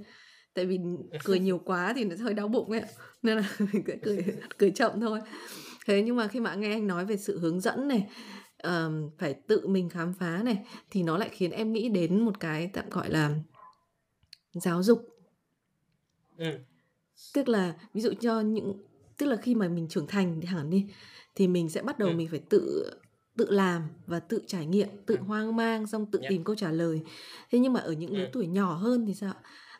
Speaker 1: tại vì cười nhiều quá thì nó hơi đau bụng ấy nên là mình sẽ cười cười chậm thôi thế nhưng mà khi mà nghe anh nói về sự hướng dẫn này um, phải tự mình khám phá này thì nó lại khiến em nghĩ đến một cái tạm gọi là giáo dục
Speaker 2: ừ.
Speaker 1: tức là ví dụ cho những tức là khi mà mình trưởng thành hẳn đi thì mình sẽ bắt đầu ừ. mình phải tự tự làm và tự trải nghiệm tự ừ. hoang mang xong tự yeah. tìm câu trả lời thế nhưng mà ở những lứa ừ. tuổi nhỏ hơn thì sao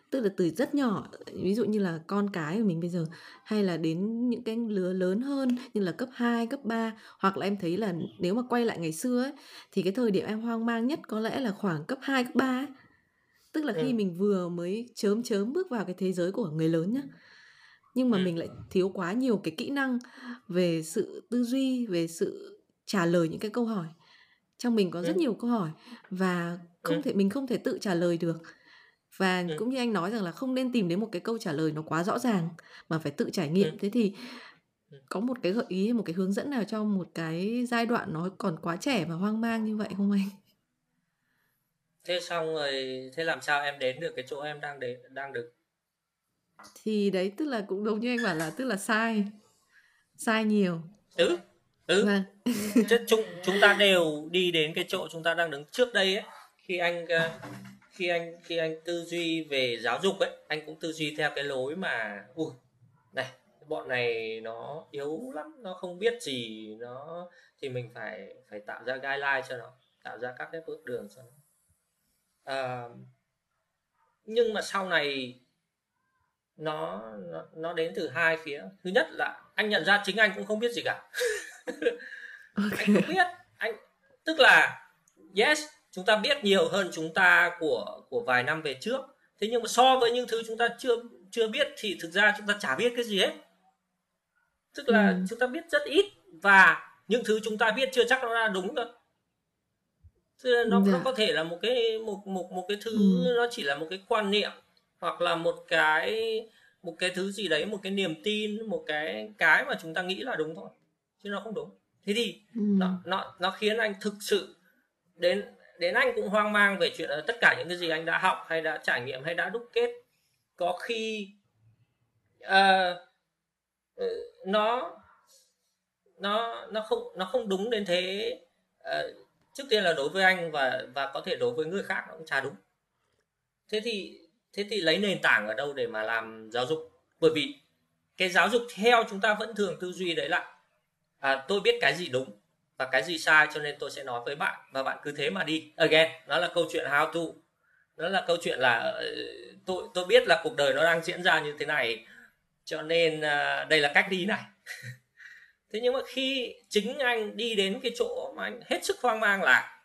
Speaker 1: tức là từ rất nhỏ ví dụ như là con cái của mình bây giờ hay là đến những cái lứa lớn hơn như là cấp 2, cấp 3 hoặc là em thấy là nếu mà quay lại ngày xưa ấy thì cái thời điểm em hoang mang nhất có lẽ là khoảng cấp 2, cấp 3 ấy. Tức là khi ừ. mình vừa mới chớm chớm bước vào cái thế giới của người lớn nhá. Nhưng mà ừ. mình lại thiếu quá nhiều cái kỹ năng về sự tư duy, về sự trả lời những cái câu hỏi. Trong mình có rất ừ. nhiều câu hỏi và không ừ. thể mình không thể tự trả lời được và ừ. cũng như anh nói rằng là không nên tìm đến một cái câu trả lời nó quá rõ ràng mà phải tự trải nghiệm ừ. thế thì ừ. có một cái gợi ý một cái hướng dẫn nào cho một cái giai đoạn nó còn quá trẻ và hoang mang như vậy không anh
Speaker 2: thế xong rồi thế làm sao em đến được cái chỗ em đang đến đang được
Speaker 1: thì đấy tức là cũng đúng như anh bảo là tức là sai. Sai nhiều.
Speaker 2: Ừ ừ. Vâng. chúng chúng ta đều đi đến cái chỗ chúng ta đang đứng trước đây ấy. Khi anh khi anh khi anh tư duy về giáo dục ấy anh cũng tư duy theo cái lối mà ui này bọn này nó yếu lắm nó không biết gì nó thì mình phải phải tạo ra guideline cho nó tạo ra các cái bước đường cho nó à, nhưng mà sau này nó, nó nó đến từ hai phía. Thứ nhất là anh nhận ra chính anh cũng không biết gì cả. Okay. anh không biết. Anh tức là yes chúng ta biết nhiều hơn chúng ta của của vài năm về trước. Thế nhưng mà so với những thứ chúng ta chưa chưa biết thì thực ra chúng ta chả biết cái gì hết. Tức là ừ. chúng ta biết rất ít và những thứ chúng ta biết chưa chắc nó là đúng đâu tức nó, dạ. nó có thể là một cái một một một cái thứ ừ. nó chỉ là một cái quan niệm hoặc là một cái một cái thứ gì đấy một cái niềm tin một cái cái mà chúng ta nghĩ là đúng thôi chứ nó không đúng thế thì ừ. nó nó nó khiến anh thực sự đến đến anh cũng hoang mang về chuyện là tất cả những cái gì anh đã học hay đã trải nghiệm hay đã đúc kết có khi uh, nó nó nó không nó không đúng đến thế uh, trước tiên là đối với anh và và có thể đối với người khác nó cũng chả đúng. Thế thì thế thì lấy nền tảng ở đâu để mà làm giáo dục? Bởi vì cái giáo dục theo chúng ta vẫn thường tư duy đấy là à, tôi biết cái gì đúng và cái gì sai cho nên tôi sẽ nói với bạn và bạn cứ thế mà đi. Again nó là câu chuyện how to. Nó là câu chuyện là ờ, tôi tôi biết là cuộc đời nó đang diễn ra như thế này cho nên uh, đây là cách đi này. thế nhưng mà khi chính anh đi đến cái chỗ mà anh hết sức hoang mang là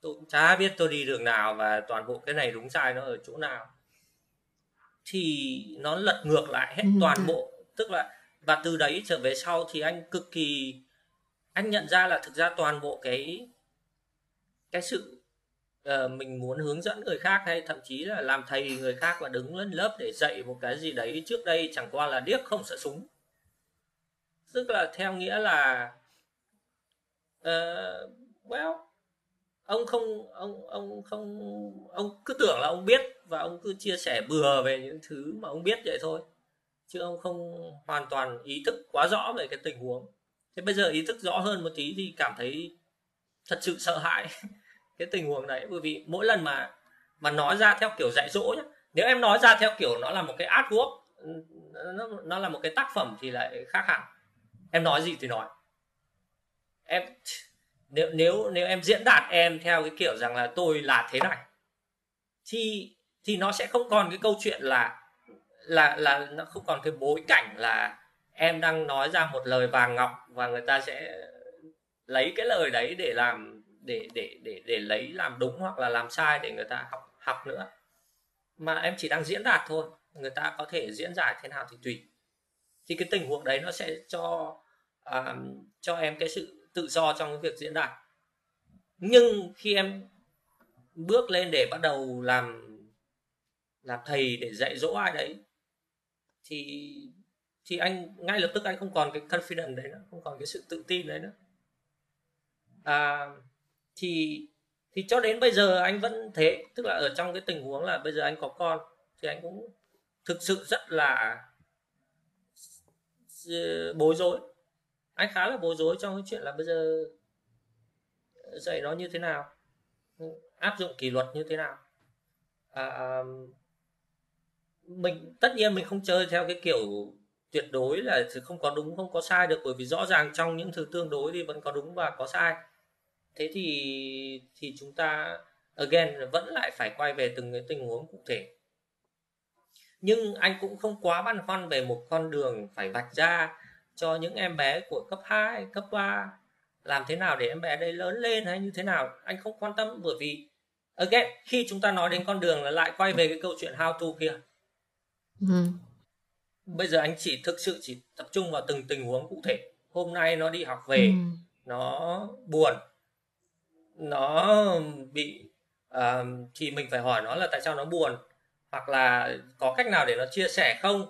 Speaker 2: tôi cũng chả biết tôi đi đường nào và toàn bộ cái này đúng sai nó ở chỗ nào thì nó lật ngược lại hết ừ. toàn bộ tức là và từ đấy trở về sau thì anh cực kỳ anh nhận ra là thực ra toàn bộ cái cái sự uh, mình muốn hướng dẫn người khác hay thậm chí là làm thầy người khác và đứng lên lớp để dạy một cái gì đấy trước đây chẳng qua là điếc không sợ súng tức là theo nghĩa là uh, well ông không ông ông không ông cứ tưởng là ông biết và ông cứ chia sẻ bừa về những thứ mà ông biết vậy thôi. Chứ ông không hoàn toàn ý thức quá rõ về cái tình huống. Thế bây giờ ý thức rõ hơn một tí thì cảm thấy thật sự sợ hãi cái tình huống đấy bởi vì mỗi lần mà mà nói ra theo kiểu dạy dỗ nhé nếu em nói ra theo kiểu nó là một cái artwork nó, nó là một cái tác phẩm thì lại khác hẳn em nói gì thì nói. Em, nếu nếu nếu em diễn đạt em theo cái kiểu rằng là tôi là thế này, thì thì nó sẽ không còn cái câu chuyện là là là nó không còn cái bối cảnh là em đang nói ra một lời vàng ngọc và người ta sẽ lấy cái lời đấy để làm, để để để để lấy làm đúng hoặc là làm sai để người ta học học nữa. Mà em chỉ đang diễn đạt thôi. Người ta có thể diễn giải thế nào thì tùy thì cái tình huống đấy nó sẽ cho uh, cho em cái sự tự do trong cái việc diễn đạt nhưng khi em bước lên để bắt đầu làm làm thầy để dạy dỗ ai đấy thì thì anh ngay lập tức anh không còn cái confidence đấy nữa không còn cái sự tự tin đấy nữa. À, thì thì cho đến bây giờ anh vẫn thế. Tức là ở trong cái tình huống là bây giờ anh có con thì anh cũng thực sự rất là Ờ, bối rối. Anh khá là bối rối trong cái chuyện là bây giờ dạy nó như thế nào áp dụng kỷ luật như thế nào. À, à mình tất nhiên mình không chơi theo cái kiểu tuyệt đối là không có đúng không có sai được bởi vì rõ ràng trong những thứ tương đối thì vẫn có đúng và có sai. Thế thì thì chúng ta again vẫn lại phải quay về từng cái tình huống cụ thể nhưng anh cũng không quá băn khoăn về một con đường phải vạch ra cho những em bé của cấp 2, cấp 3 làm thế nào để em bé đây lớn lên hay như thế nào anh không quan tâm. Bởi vì again khi chúng ta nói đến con đường là lại quay về cái câu chuyện how to kia. Ừ. bây giờ anh chỉ thực sự chỉ tập trung vào từng tình huống cụ thể. Hôm nay nó đi học về ừ. nó buồn nó bị uh, thì mình phải hỏi nó là tại sao nó buồn hoặc là có cách nào để nó chia sẻ không?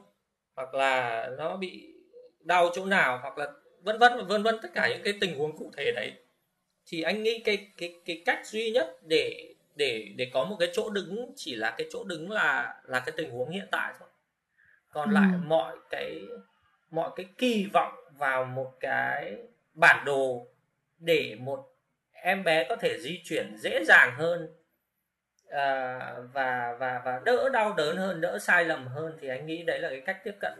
Speaker 2: Hoặc là nó bị đau chỗ nào? Hoặc là vân vân vân vân tất cả những cái tình huống cụ thể đấy. Thì anh nghĩ cái cái cái cách duy nhất để để để có một cái chỗ đứng chỉ là cái chỗ đứng là là cái tình huống hiện tại thôi. Còn ừ. lại mọi cái mọi cái kỳ vọng vào một cái bản đồ để một em bé có thể di chuyển dễ dàng hơn à, và và và đỡ đau đớn hơn đỡ sai lầm hơn thì anh nghĩ đấy là cái cách tiếp cận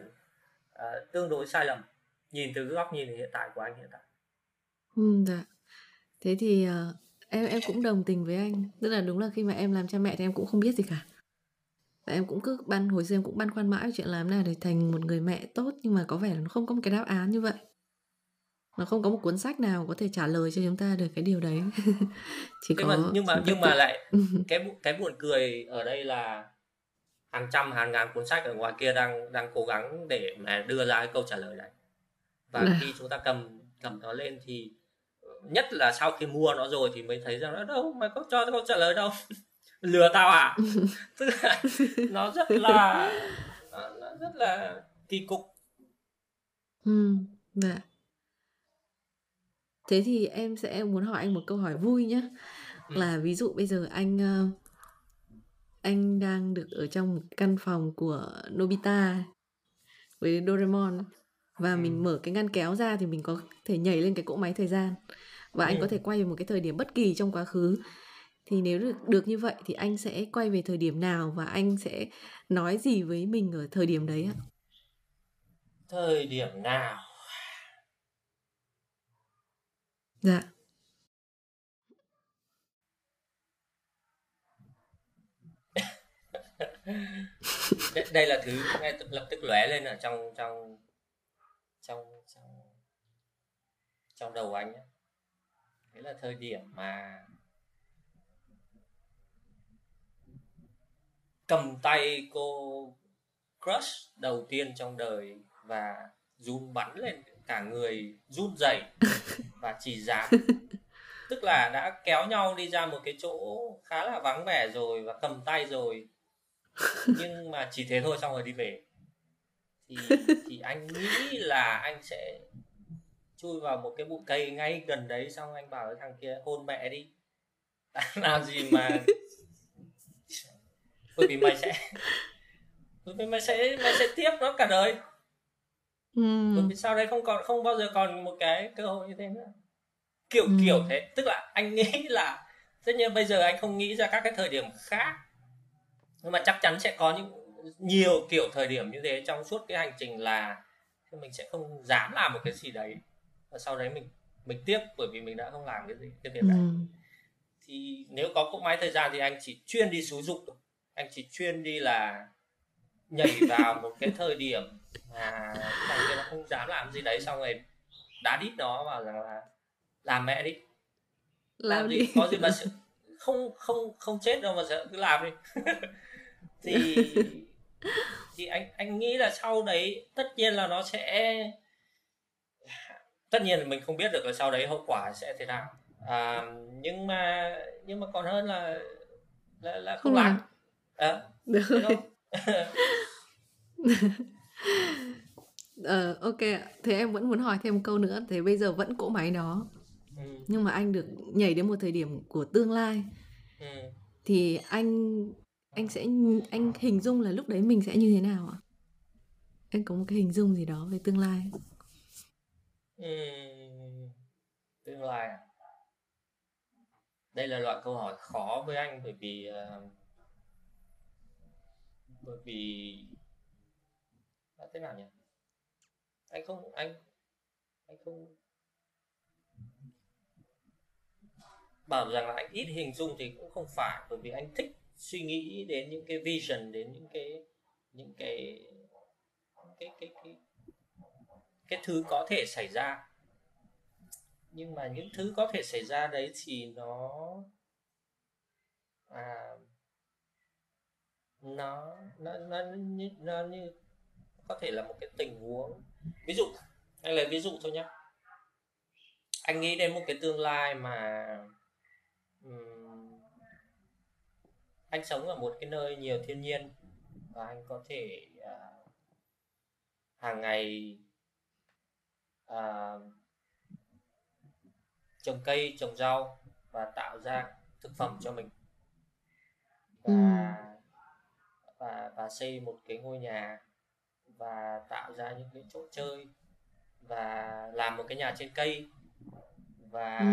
Speaker 2: à, tương đối sai lầm. Nhìn từ góc nhìn hiện tại của anh hiện tại.
Speaker 1: Ừ, dạ. thế thì uh, em em cũng đồng tình với anh. Tức là đúng là khi mà em làm cha mẹ thì em cũng không biết gì cả. Và em cũng cứ ban hồi xưa em cũng băn khoăn mãi về chuyện làm nào để thành một người mẹ tốt nhưng mà có vẻ là nó không có một cái đáp án như vậy nó không có một cuốn sách nào có thể trả lời cho chúng ta được cái điều đấy.
Speaker 2: Chỉ nhưng có mà, nhưng mà nhưng mà lại cái cái buồn cười ở đây là hàng trăm hàng ngàn cuốn sách ở ngoài kia đang đang cố gắng để mà đưa ra cái câu trả lời này. Và à. khi chúng ta cầm cầm nó lên thì nhất là sau khi mua nó rồi thì mới thấy rằng nó đâu mày có cho câu trả lời đâu. Lừa tao à? Tức là nó rất là nó rất là kỳ cục.
Speaker 1: Ừ dạ thế thì em sẽ muốn hỏi anh một câu hỏi vui nhé ừ. là ví dụ bây giờ anh ờ, anh đang được ở trong một căn phòng của Nobita với Doraemon và ừ. mình mở cái ngăn kéo ra thì mình có thể nhảy lên cái cỗ máy thời gian và anh có thể quay về một cái thời điểm bất kỳ trong quá khứ. Thì nếu được được như vậy thì anh sẽ quay về thời điểm nào và anh sẽ nói gì với mình ở thời điểm đấy ạ?
Speaker 2: Thời điểm nào
Speaker 1: dạ
Speaker 2: đây là thứ ngay lập tức lóe lên ở trong trong trong trong trong đầu anh ấy. đấy là thời điểm mà cầm tay cô crush đầu tiên trong đời và run bắn lên cả người run rẩy và chỉ dám. Tức là đã kéo nhau đi ra một cái chỗ khá là vắng vẻ rồi và cầm tay rồi. Nhưng mà chỉ thế thôi xong rồi đi về. Thì thì anh nghĩ là anh sẽ chui vào một cái bụi cây ngay gần đấy xong anh bảo với thằng kia hôn mẹ đi. Làm gì mà bởi vì mày sẽ bởi vì mày sẽ mày sẽ tiếp nó cả đời ừ. bởi vì sau đấy không còn không bao giờ còn một cái cơ hội như thế nữa kiểu ừ. kiểu thế tức là anh nghĩ là tất nhiên bây giờ anh không nghĩ ra các cái thời điểm khác nhưng mà chắc chắn sẽ có những nhiều kiểu thời điểm như thế trong suốt cái hành trình là mình sẽ không dám làm một cái gì đấy và sau đấy mình mình tiếp bởi vì mình đã không làm cái gì cái việc này ừ. thì nếu có cỗ máy thời gian thì anh chỉ chuyên đi xúi dục anh chỉ chuyên đi là nhảy vào một cái thời điểm mà thằng kia nó không dám làm gì đấy xong rồi đá đít nó vào rằng là làm mẹ đi. Làm, làm gì? có gì mà không không không chết đâu mà sợ cứ làm đi. Thì thì anh anh nghĩ là sau đấy tất nhiên là nó sẽ tất nhiên là mình không biết được là sau đấy hậu quả sẽ thế nào. À, nhưng mà nhưng mà còn hơn là là, là không, không làm. à, được
Speaker 1: ờ ok thế em vẫn muốn hỏi thêm một câu nữa thế bây giờ vẫn cỗ máy đó ừ. nhưng mà anh được nhảy đến một thời điểm của tương lai ừ. thì anh anh sẽ anh hình dung là lúc đấy mình sẽ như thế nào ạ anh có một cái hình dung gì đó về tương lai
Speaker 2: ừ. tương lai à đây là loại câu hỏi khó với anh bởi vì uh, bởi vì là thế nào nhỉ? Anh không anh anh không bảo rằng là anh ít hình dung thì cũng không phải bởi vì anh thích suy nghĩ đến những cái vision đến những cái những cái cái cái cái cái thứ có thể xảy ra. Nhưng mà những thứ có thể xảy ra đấy thì nó à, nó nó nó như, nó như có thể là một cái tình huống. Ví dụ anh lấy ví dụ thôi nhé anh nghĩ đến một cái tương lai mà um, anh sống ở một cái nơi nhiều thiên nhiên và anh có thể uh, hàng ngày uh, trồng cây trồng rau và tạo ra thực phẩm cho mình. Và ừ và và xây một cái ngôi nhà và tạo ra những cái chỗ chơi và làm một cái nhà trên cây và ừ.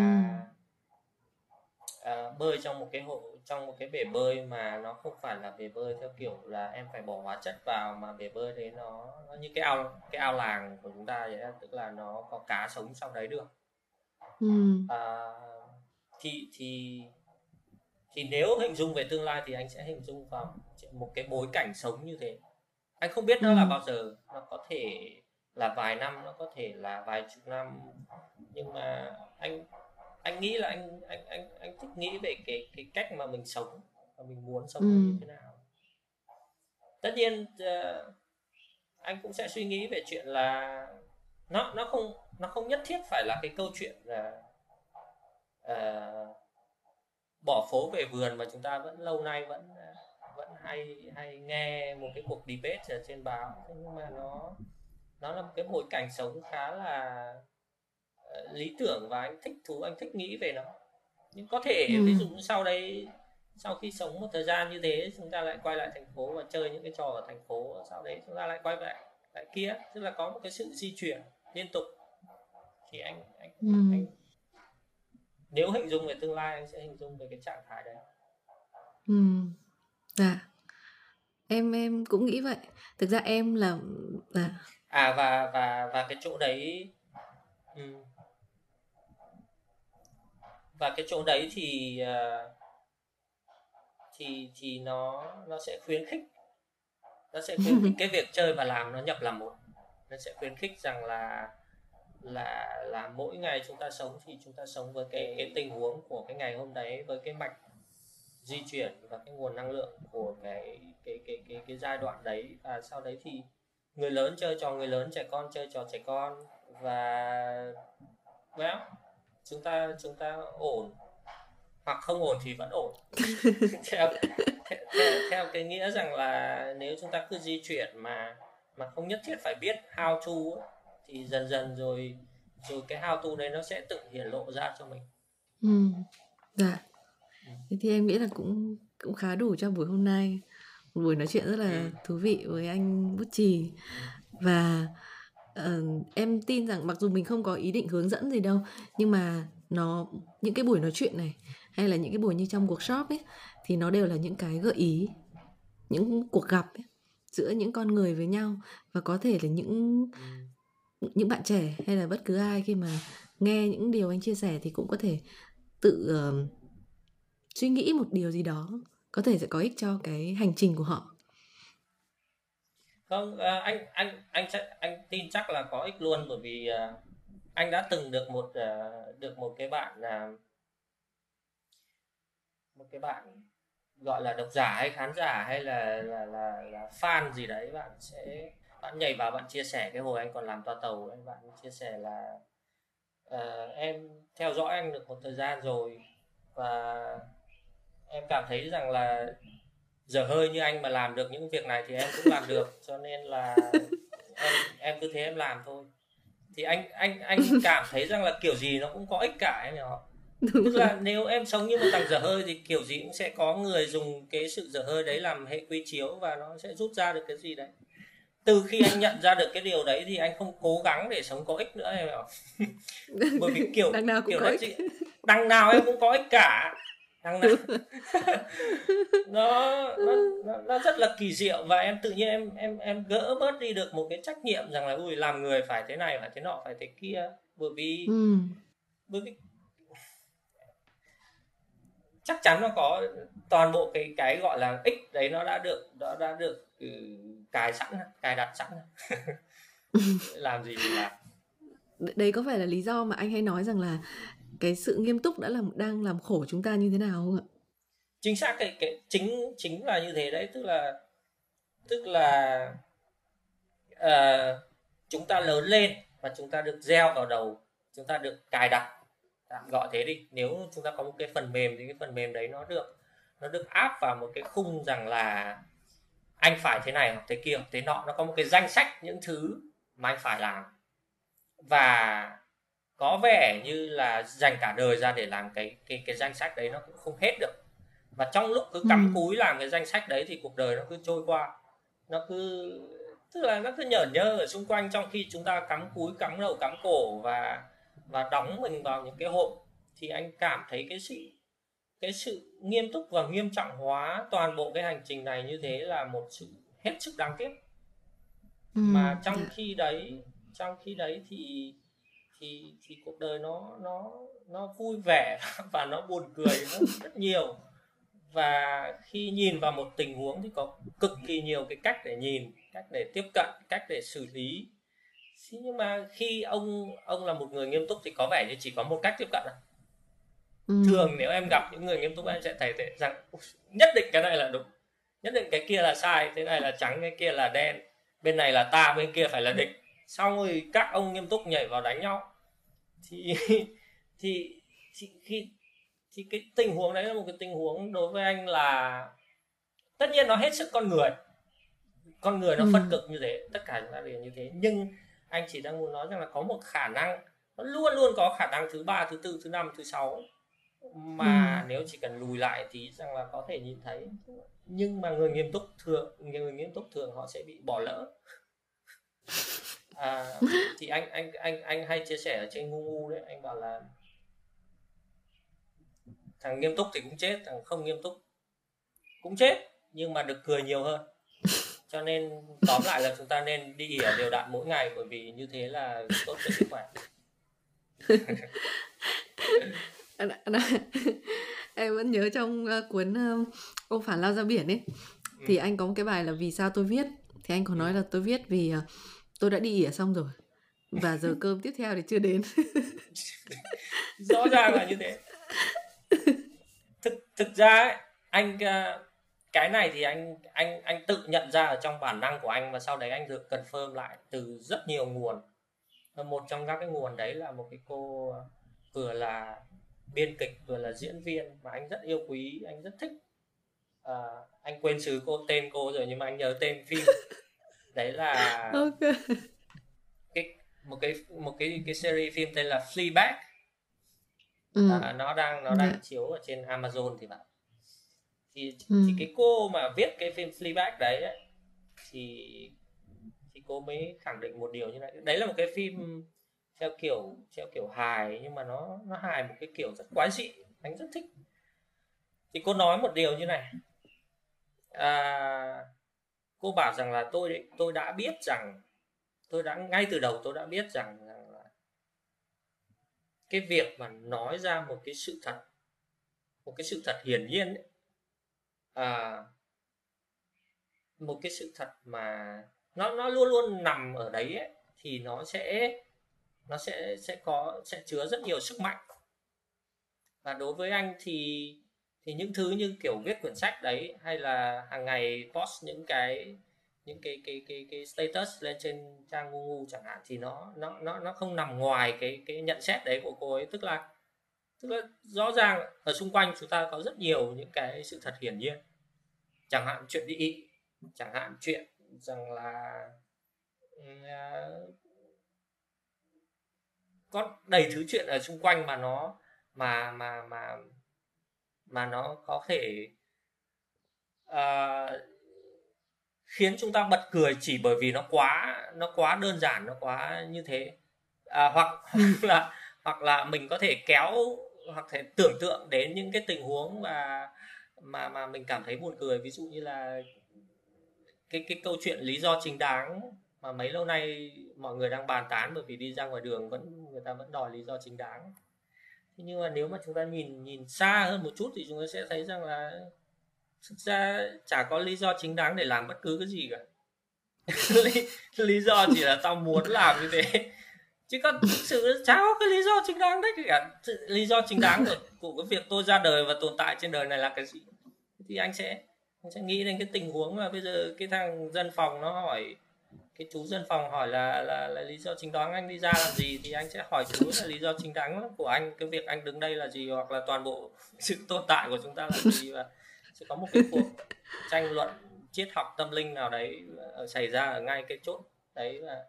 Speaker 2: à, bơi trong một cái hộ trong một cái bể bơi mà nó không phải là bể bơi theo kiểu là em phải bỏ hóa chất vào mà bể bơi đấy nó, nó như cái ao cái ao làng của chúng ta vậy tức là nó có cá sống trong đấy được ừ. à, thì thì thì nếu hình dung về tương lai thì anh sẽ hình dung vào một cái bối cảnh sống như thế anh không biết nó ừ. là bao giờ nó có thể là vài năm nó có thể là vài chục năm nhưng mà anh anh nghĩ là anh anh anh anh thích nghĩ về cái cái cách mà mình sống và mình muốn sống ừ. như thế nào tất nhiên uh, anh cũng sẽ suy nghĩ về chuyện là nó nó không nó không nhất thiết phải là cái câu chuyện là uh, bỏ phố về vườn mà chúng ta vẫn lâu nay vẫn vẫn hay hay nghe một cái cuộc debate ở trên báo nhưng mà nó nó là một cái bối cảnh sống khá là uh, lý tưởng và anh thích thú anh thích nghĩ về nó nhưng có thể ừ. ví dụ sau đấy sau khi sống một thời gian như thế chúng ta lại quay lại thành phố và chơi những cái trò ở thành phố sau đấy chúng ta lại quay lại lại kia tức là có một cái sự di chuyển liên tục thì anh anh, ừ. anh nếu hình dung về tương lai anh sẽ hình dung về cái trạng thái đấy
Speaker 1: ừ. Dạ. Em em cũng nghĩ vậy. Thực ra em là là
Speaker 2: à và và và cái chỗ đấy ừ. và cái chỗ đấy thì uh, thì thì nó nó sẽ khuyến khích nó sẽ khuyến khích cái việc chơi và làm nó nhập làm một. Nó sẽ khuyến khích rằng là là là mỗi ngày chúng ta sống thì chúng ta sống với cái cái tình huống của cái ngày hôm đấy với cái mạch di chuyển và cái nguồn năng lượng của cái cái cái cái cái giai đoạn đấy. Và sau đấy thì người lớn chơi trò người lớn trẻ con chơi trò trẻ con. Và well chúng ta chúng ta ổn. Hoặc không ổn thì vẫn ổn. Theo, theo, theo theo cái nghĩa rằng là nếu chúng ta cứ di chuyển mà mà không nhất thiết phải biết how to thì dần dần rồi rồi cái how to đấy nó sẽ tự hiển lộ ra cho mình.
Speaker 1: Ừ dạ. Ừ. thế thì em nghĩ là cũng cũng khá đủ cho buổi hôm nay. Một buổi nói chuyện rất là ừ. thú vị với anh bút trì và uh, em tin rằng mặc dù mình không có ý định hướng dẫn gì đâu nhưng mà nó những cái buổi nói chuyện này hay là những cái buổi như trong workshop ấy thì nó đều là những cái gợi ý những cuộc gặp ấy, giữa những con người với nhau. Và có thể là những những bạn trẻ hay là bất cứ ai khi mà nghe những điều anh chia sẻ thì cũng có thể tự uh, suy nghĩ một điều gì đó có thể sẽ có ích cho cái hành trình của họ.
Speaker 2: Không uh, anh anh anh chắc anh tin chắc là có ích luôn bởi vì uh, anh đã từng được một uh, được một cái bạn uh, một cái bạn gọi là độc giả hay khán giả hay là là là, là fan gì đấy bạn sẽ bạn nhảy vào bạn chia sẻ cái hồi anh còn làm toa tàu anh bạn chia sẻ là uh, em theo dõi anh được một thời gian rồi và em cảm thấy rằng là giờ hơi như anh mà làm được những việc này thì em cũng làm được cho nên là em em cứ thế em làm thôi. Thì anh anh anh cảm thấy rằng là kiểu gì nó cũng có ích cả em không tức là nếu em sống như một thằng dở hơi thì kiểu gì cũng sẽ có người dùng cái sự dở hơi đấy làm hệ quy chiếu và nó sẽ rút ra được cái gì đấy từ khi anh nhận ra được cái điều đấy thì anh không cố gắng để sống có ích nữa em hiểu bởi vì kiểu đằng nào cũng kiểu có ích. Chị, đằng nào em cũng có ích cả đằng nào nó, nó nó nó rất là kỳ diệu và em tự nhiên em em em gỡ bớt đi được một cái trách nhiệm rằng là ui làm người phải thế này phải thế nọ phải thế kia bởi vì ừ. bởi vì chắc chắn nó có toàn bộ cái cái gọi là ích đấy nó đã được nó đã được ừ, cài sẵn cài đặt sẵn làm gì thì làm.
Speaker 1: Đấy có phải là lý do mà anh hay nói rằng là cái sự nghiêm túc đã làm đang làm khổ chúng ta như thế nào không ạ?
Speaker 2: Chính xác cái cái chính chính là như thế đấy. Tức là tức là uh, chúng ta lớn lên và chúng ta được gieo vào đầu chúng ta được cài đặt. Tạm gọi thế đi. Nếu chúng ta có một cái phần mềm thì cái phần mềm đấy nó được nó được áp vào một cái khung rằng là anh phải thế này hoặc thế kia thế nọ. Nó có một cái danh sách những thứ mà anh phải làm. Và có vẻ như là dành cả đời ra để làm cái cái cái danh sách đấy nó cũng không hết được. Và trong lúc cứ cắm ừ. cúi làm cái danh sách đấy thì cuộc đời nó cứ trôi qua. Nó cứ tức là nó cứ nhở nhơ ở xung quanh trong khi chúng ta cắm cúi cắm đầu cắm cổ và và đóng mình vào những cái hộp. Thì anh cảm thấy cái sự cái sự nghiêm túc và nghiêm trọng hóa toàn bộ cái hành trình này như thế là một sự hết sức đáng tiếc ừ. mà trong dạ. khi đấy trong khi đấy thì thì thì cuộc đời nó nó nó vui vẻ và nó buồn cười nó rất nhiều và khi nhìn vào một tình huống thì có cực kỳ nhiều cái cách để nhìn cách để tiếp cận cách để xử lý nhưng mà khi ông ông là một người nghiêm túc thì có vẻ như chỉ có một cách tiếp cận à? Ừ. thường nếu em gặp những người nghiêm túc em sẽ thấy rằng nhất định cái này là đúng nhất định cái kia là sai thế này là trắng cái kia là đen bên này là ta bên kia phải là địch xong rồi các ông nghiêm túc nhảy vào đánh nhau thì thì, thì khi thì cái tình huống đấy là một cái tình huống đối với anh là tất nhiên nó hết sức con người con người nó ừ. phân cực như thế tất cả chúng ta đều như thế nhưng anh chỉ đang muốn nói rằng là có một khả năng nó luôn luôn có khả năng thứ ba thứ tư thứ năm thứ sáu mà ừ. nếu chỉ cần lùi lại thì rằng là có thể nhìn thấy. Nhưng mà người nghiêm túc thường người nghiêm túc thường họ sẽ bị bỏ lỡ. À, thì anh anh anh anh hay chia sẻ ở trên ngu ngu đấy anh bảo là thằng nghiêm túc thì cũng chết thằng không nghiêm túc cũng chết nhưng mà được cười nhiều hơn. Cho nên tóm lại là chúng ta nên đi ỉa đều đặn mỗi ngày bởi vì như thế là tốt cho sức khỏe
Speaker 1: em vẫn nhớ trong uh, cuốn uh, ông phản lao ra biển ấy. Ừ. thì anh có một cái bài là vì sao tôi viết? Thì anh có nói là tôi viết vì uh, tôi đã đi ỉa xong rồi và giờ cơm tiếp theo thì chưa đến.
Speaker 2: Rõ ràng là như thế. Thực thực ra ấy, anh cái này thì anh anh anh tự nhận ra ở trong bản năng của anh và sau đấy anh được confirm lại từ rất nhiều nguồn. Một trong các cái nguồn đấy là một cái cô vừa là biên kịch vừa là diễn viên mà anh rất yêu quý anh rất thích à, anh quên xứ cô tên cô rồi nhưng mà anh nhớ tên phim đấy là okay. cái một cái một cái cái series phim tên là Fleabag ừ. à, nó đang nó đang yeah. Dạ. chiếu ở trên Amazon thì bạn thì ừ. thì cái cô mà viết cái phim Fleabag đấy ấy, thì thì cô mới khẳng định một điều như này đấy là một cái phim theo kiểu theo kiểu hài nhưng mà nó nó hài một cái kiểu rất quái dị anh rất thích. Thì cô nói một điều như này. À, cô bảo rằng là tôi tôi đã biết rằng tôi đã ngay từ đầu tôi đã biết rằng, rằng là cái việc mà nói ra một cái sự thật một cái sự thật hiển nhiên ấy, à, một cái sự thật mà nó nó luôn luôn nằm ở đấy ấy, thì nó sẽ nó sẽ sẽ có sẽ chứa rất nhiều sức mạnh. Và đối với anh thì thì những thứ như kiểu viết quyển sách đấy hay là hàng ngày post những cái những cái cái cái cái status lên trên trang Google chẳng hạn thì nó nó nó nó không nằm ngoài cái cái nhận xét đấy của cô ấy. Tức là tức là rõ ràng ở xung quanh chúng ta có rất nhiều những cái sự thật hiển nhiên. Chẳng hạn chuyện đi chẳng hạn chuyện rằng là uh, có đầy thứ chuyện ở xung quanh mà nó mà mà mà mà nó có thể uh, khiến chúng ta bật cười chỉ bởi vì nó quá nó quá đơn giản nó quá như thế. À, hoặc, hoặc là hoặc là mình có thể kéo hoặc thể tưởng tượng đến những cái tình huống mà mà mà mình cảm thấy buồn cười. Ví dụ như là cái cái câu chuyện lý do chính đáng mà mấy lâu nay mọi người đang bàn tán bởi vì đi ra ngoài đường vẫn người ta vẫn đòi lý do chính đáng. Thế nhưng mà nếu mà chúng ta nhìn nhìn xa hơn một chút thì chúng ta sẽ thấy rằng là thực ra chả có lý do chính đáng để làm bất cứ cái gì cả. Lý, lý do chỉ là tao muốn làm như thế. Chứ còn thực sự chả có cái lý do chính đáng đấy cả lý do chính đáng của, của cái việc tôi ra đời và tồn tại trên đời này là cái gì? Thì anh sẽ anh sẽ nghĩ đến cái tình huống là bây giờ cái thằng dân phòng nó hỏi cái chú dân phòng hỏi là là, là lý do chính đáng anh đi ra làm gì thì anh sẽ hỏi chú là lý do chính đáng của anh. Cái việc anh đứng đây là gì hoặc là toàn bộ sự tồn tại của chúng ta là gì và sẽ có một cái cuộc tranh luận triết học tâm linh nào đấy ờ, xảy ra ở ngay cái chốt đấy là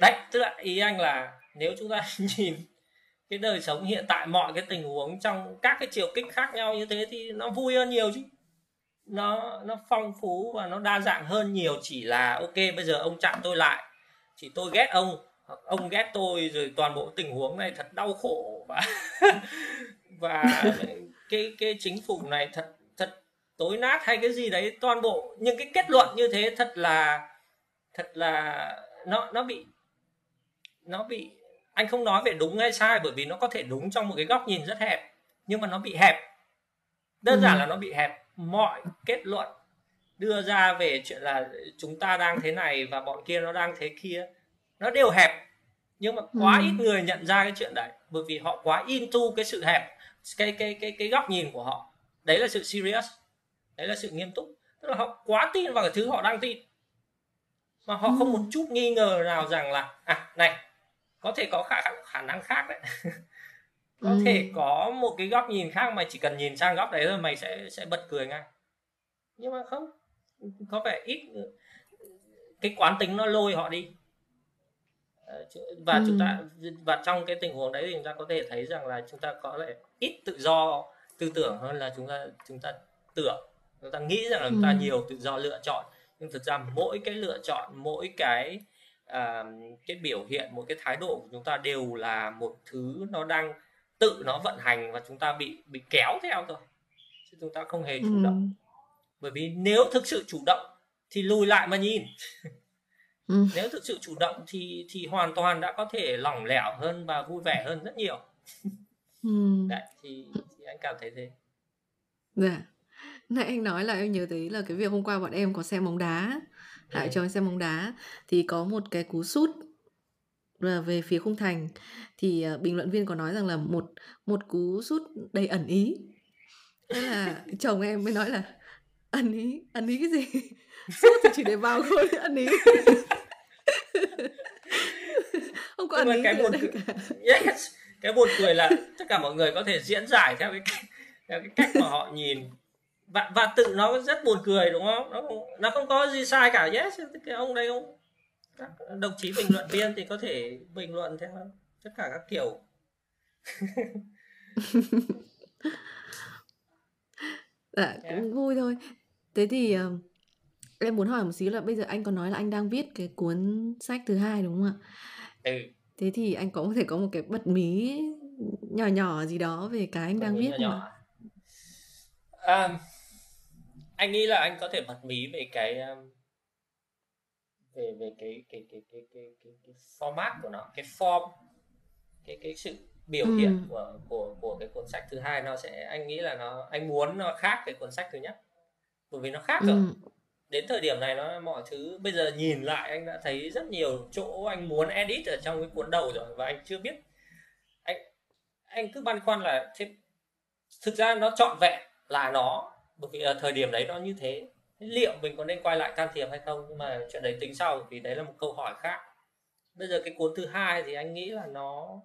Speaker 2: đấy tức là ý anh là nếu chúng ta nhìn cái đời sống hiện tại mọi cái tình huống trong các cái chiều kích khác nhau như thế thì nó vui hơn nhiều chứ nó nó phong phú và nó đa dạng hơn nhiều chỉ là ok bây giờ ông chặn tôi lại thì tôi ghét ông hoặc ông ghét tôi rồi toàn bộ tình huống này thật đau khổ và và cái cái chính phủ này thật thật tối nát hay cái gì đấy toàn bộ những cái kết luận như thế thật là thật là nó nó bị nó bị anh không nói về đúng hay sai bởi vì nó có thể đúng trong một cái góc nhìn rất hẹp nhưng mà nó bị hẹp đơn giản ừ. là nó bị hẹp mọi kết luận đưa ra về chuyện là chúng ta đang thế này và bọn kia nó đang thế kia nó đều hẹp. Nhưng mà quá ừ. ít người nhận ra cái chuyện đấy bởi vì họ quá into cái sự hẹp cái cái cái cái góc nhìn của họ. Đấy là sự serious đấy là sự nghiêm túc. Tức là họ quá tin vào cái thứ họ đang tin. Mà họ ừ. không một chút nghi ngờ nào rằng là à này có thể có khả khả năng khác đấy có ừ. thể có một cái góc nhìn khác mà chỉ cần nhìn sang góc đấy thôi mày sẽ sẽ bật cười ngay nhưng mà không có vẻ ít cái quán tính nó lôi họ đi ờ, và ừ. chúng ta và trong cái tình huống đấy thì chúng ta có thể thấy rằng là chúng ta có lẽ ít tự do tư tưởng hơn là chúng ta chúng ta tưởng chúng ta nghĩ rằng là chúng ta ừ. nhiều tự do lựa chọn nhưng thực ra mỗi cái lựa chọn mỗi cái à, cái biểu hiện mỗi cái thái độ của chúng ta đều là một thứ nó đang tự nó vận hành và chúng ta bị bị kéo theo thôi chứ chúng ta không hề chủ ừ. động bởi vì nếu thực sự chủ động thì lùi lại mà nhìn ừ. nếu thực sự chủ động thì thì hoàn toàn đã có thể lỏng lẻo hơn và vui vẻ hơn rất nhiều ừ. Đấy, thì, thì anh cảm thấy thế
Speaker 1: dạ nãy anh nói là em nhớ thấy là cái việc hôm qua bọn em có xem bóng đá lại ừ. cho anh xem bóng đá thì có một cái cú sút về phía khung thành. Thì uh, bình luận viên có nói rằng là một một cú sút đầy ẩn ý. Thế là chồng em mới nói là ẩn ý ẩn ý cái gì? Sút thì chỉ để vào thôi ẩn ý.
Speaker 2: Không có ẩn ý cái buồn cười yes cái buồn cười là tất cả mọi người có thể diễn giải theo cái theo cái cách mà họ nhìn. Và và tự nó rất buồn cười đúng không? Nó nó không có gì sai cả. Yes cái ông đây không các đồng chí bình luận viên thì có thể bình luận theo tất cả các kiểu
Speaker 1: dạ yeah. cũng vui thôi thế thì uh, em muốn hỏi một xíu là bây giờ anh có nói là anh đang viết cái cuốn sách thứ hai đúng không ạ
Speaker 2: ừ.
Speaker 1: thế thì anh có thể có một cái bật mí nhỏ nhỏ gì đó về cái anh bật đang viết nhỏ,
Speaker 2: nhỏ. À, anh nghĩ là anh có thể bật mí về cái um, về về cái cái cái cái cái cái, cái format của nó cái form cái cái sự biểu ừ. hiện của của của cái cuốn sách thứ hai nó sẽ anh nghĩ là nó anh muốn nó khác cái cuốn sách thứ nhất bởi vì nó khác ừ. rồi đến thời điểm này nó mọi thứ bây giờ nhìn lại anh đã thấy rất nhiều chỗ anh muốn edit ở trong cái cuốn đầu rồi và anh chưa biết anh anh cứ băn khoăn là thế thực ra nó trọn vẹn là nó bởi vì ở thời điểm đấy nó như thế liệu mình có nên quay lại can thiệp hay không? Nhưng mà chuyện đấy tính sau vì đấy là một câu hỏi khác. Bây giờ cái cuốn thứ hai thì anh nghĩ là nó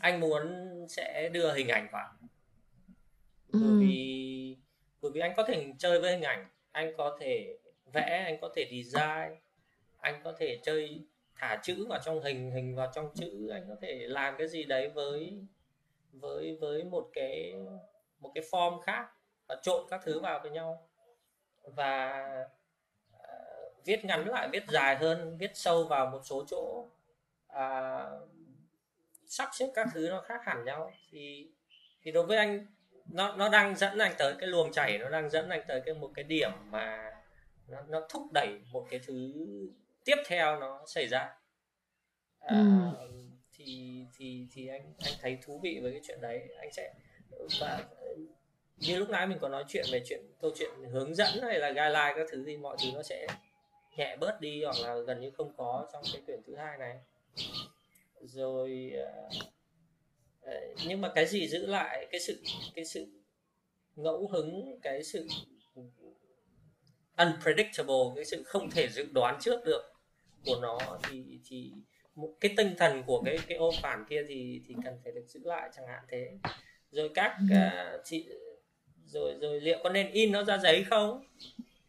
Speaker 2: anh muốn sẽ đưa hình ảnh vào. Bởi ừ. vì bởi vì anh có thể chơi với hình ảnh. Anh có thể vẽ anh có thể design anh có thể chơi thả chữ vào trong hình hình vào trong chữ. Anh có thể làm cái gì đấy với với với một cái một cái form khác và trộn các thứ vào với nhau. Và uh, viết ngắn lại viết dài hơn viết sâu vào một số chỗ. Uh, sắp xếp các thứ nó khác hẳn nhau. Thì thì đối với anh nó nó đang dẫn anh tới cái luồng chảy nó đang dẫn anh tới cái một cái điểm mà nó, nó thúc đẩy một cái thứ tiếp theo nó xảy ra. À, ừ. thì thì thì anh anh thấy thú vị với cái chuyện đấy. Anh sẽ và như lúc nãy mình có nói chuyện về chuyện câu chuyện hướng dẫn hay là guideline các thứ gì mọi thứ nó sẽ nhẹ bớt đi hoặc là gần như không có trong cái quyển thứ hai này. Rồi uh, nhưng mà cái gì giữ lại cái sự cái sự ngẫu hứng cái sự unpredictable cái sự không thể dự đoán trước được của nó thì thì một cái tinh thần của cái cái ô phản kia thì thì cần phải được giữ lại chẳng hạn thế. Rồi các uh, chị rồi rồi liệu có nên in nó ra giấy không?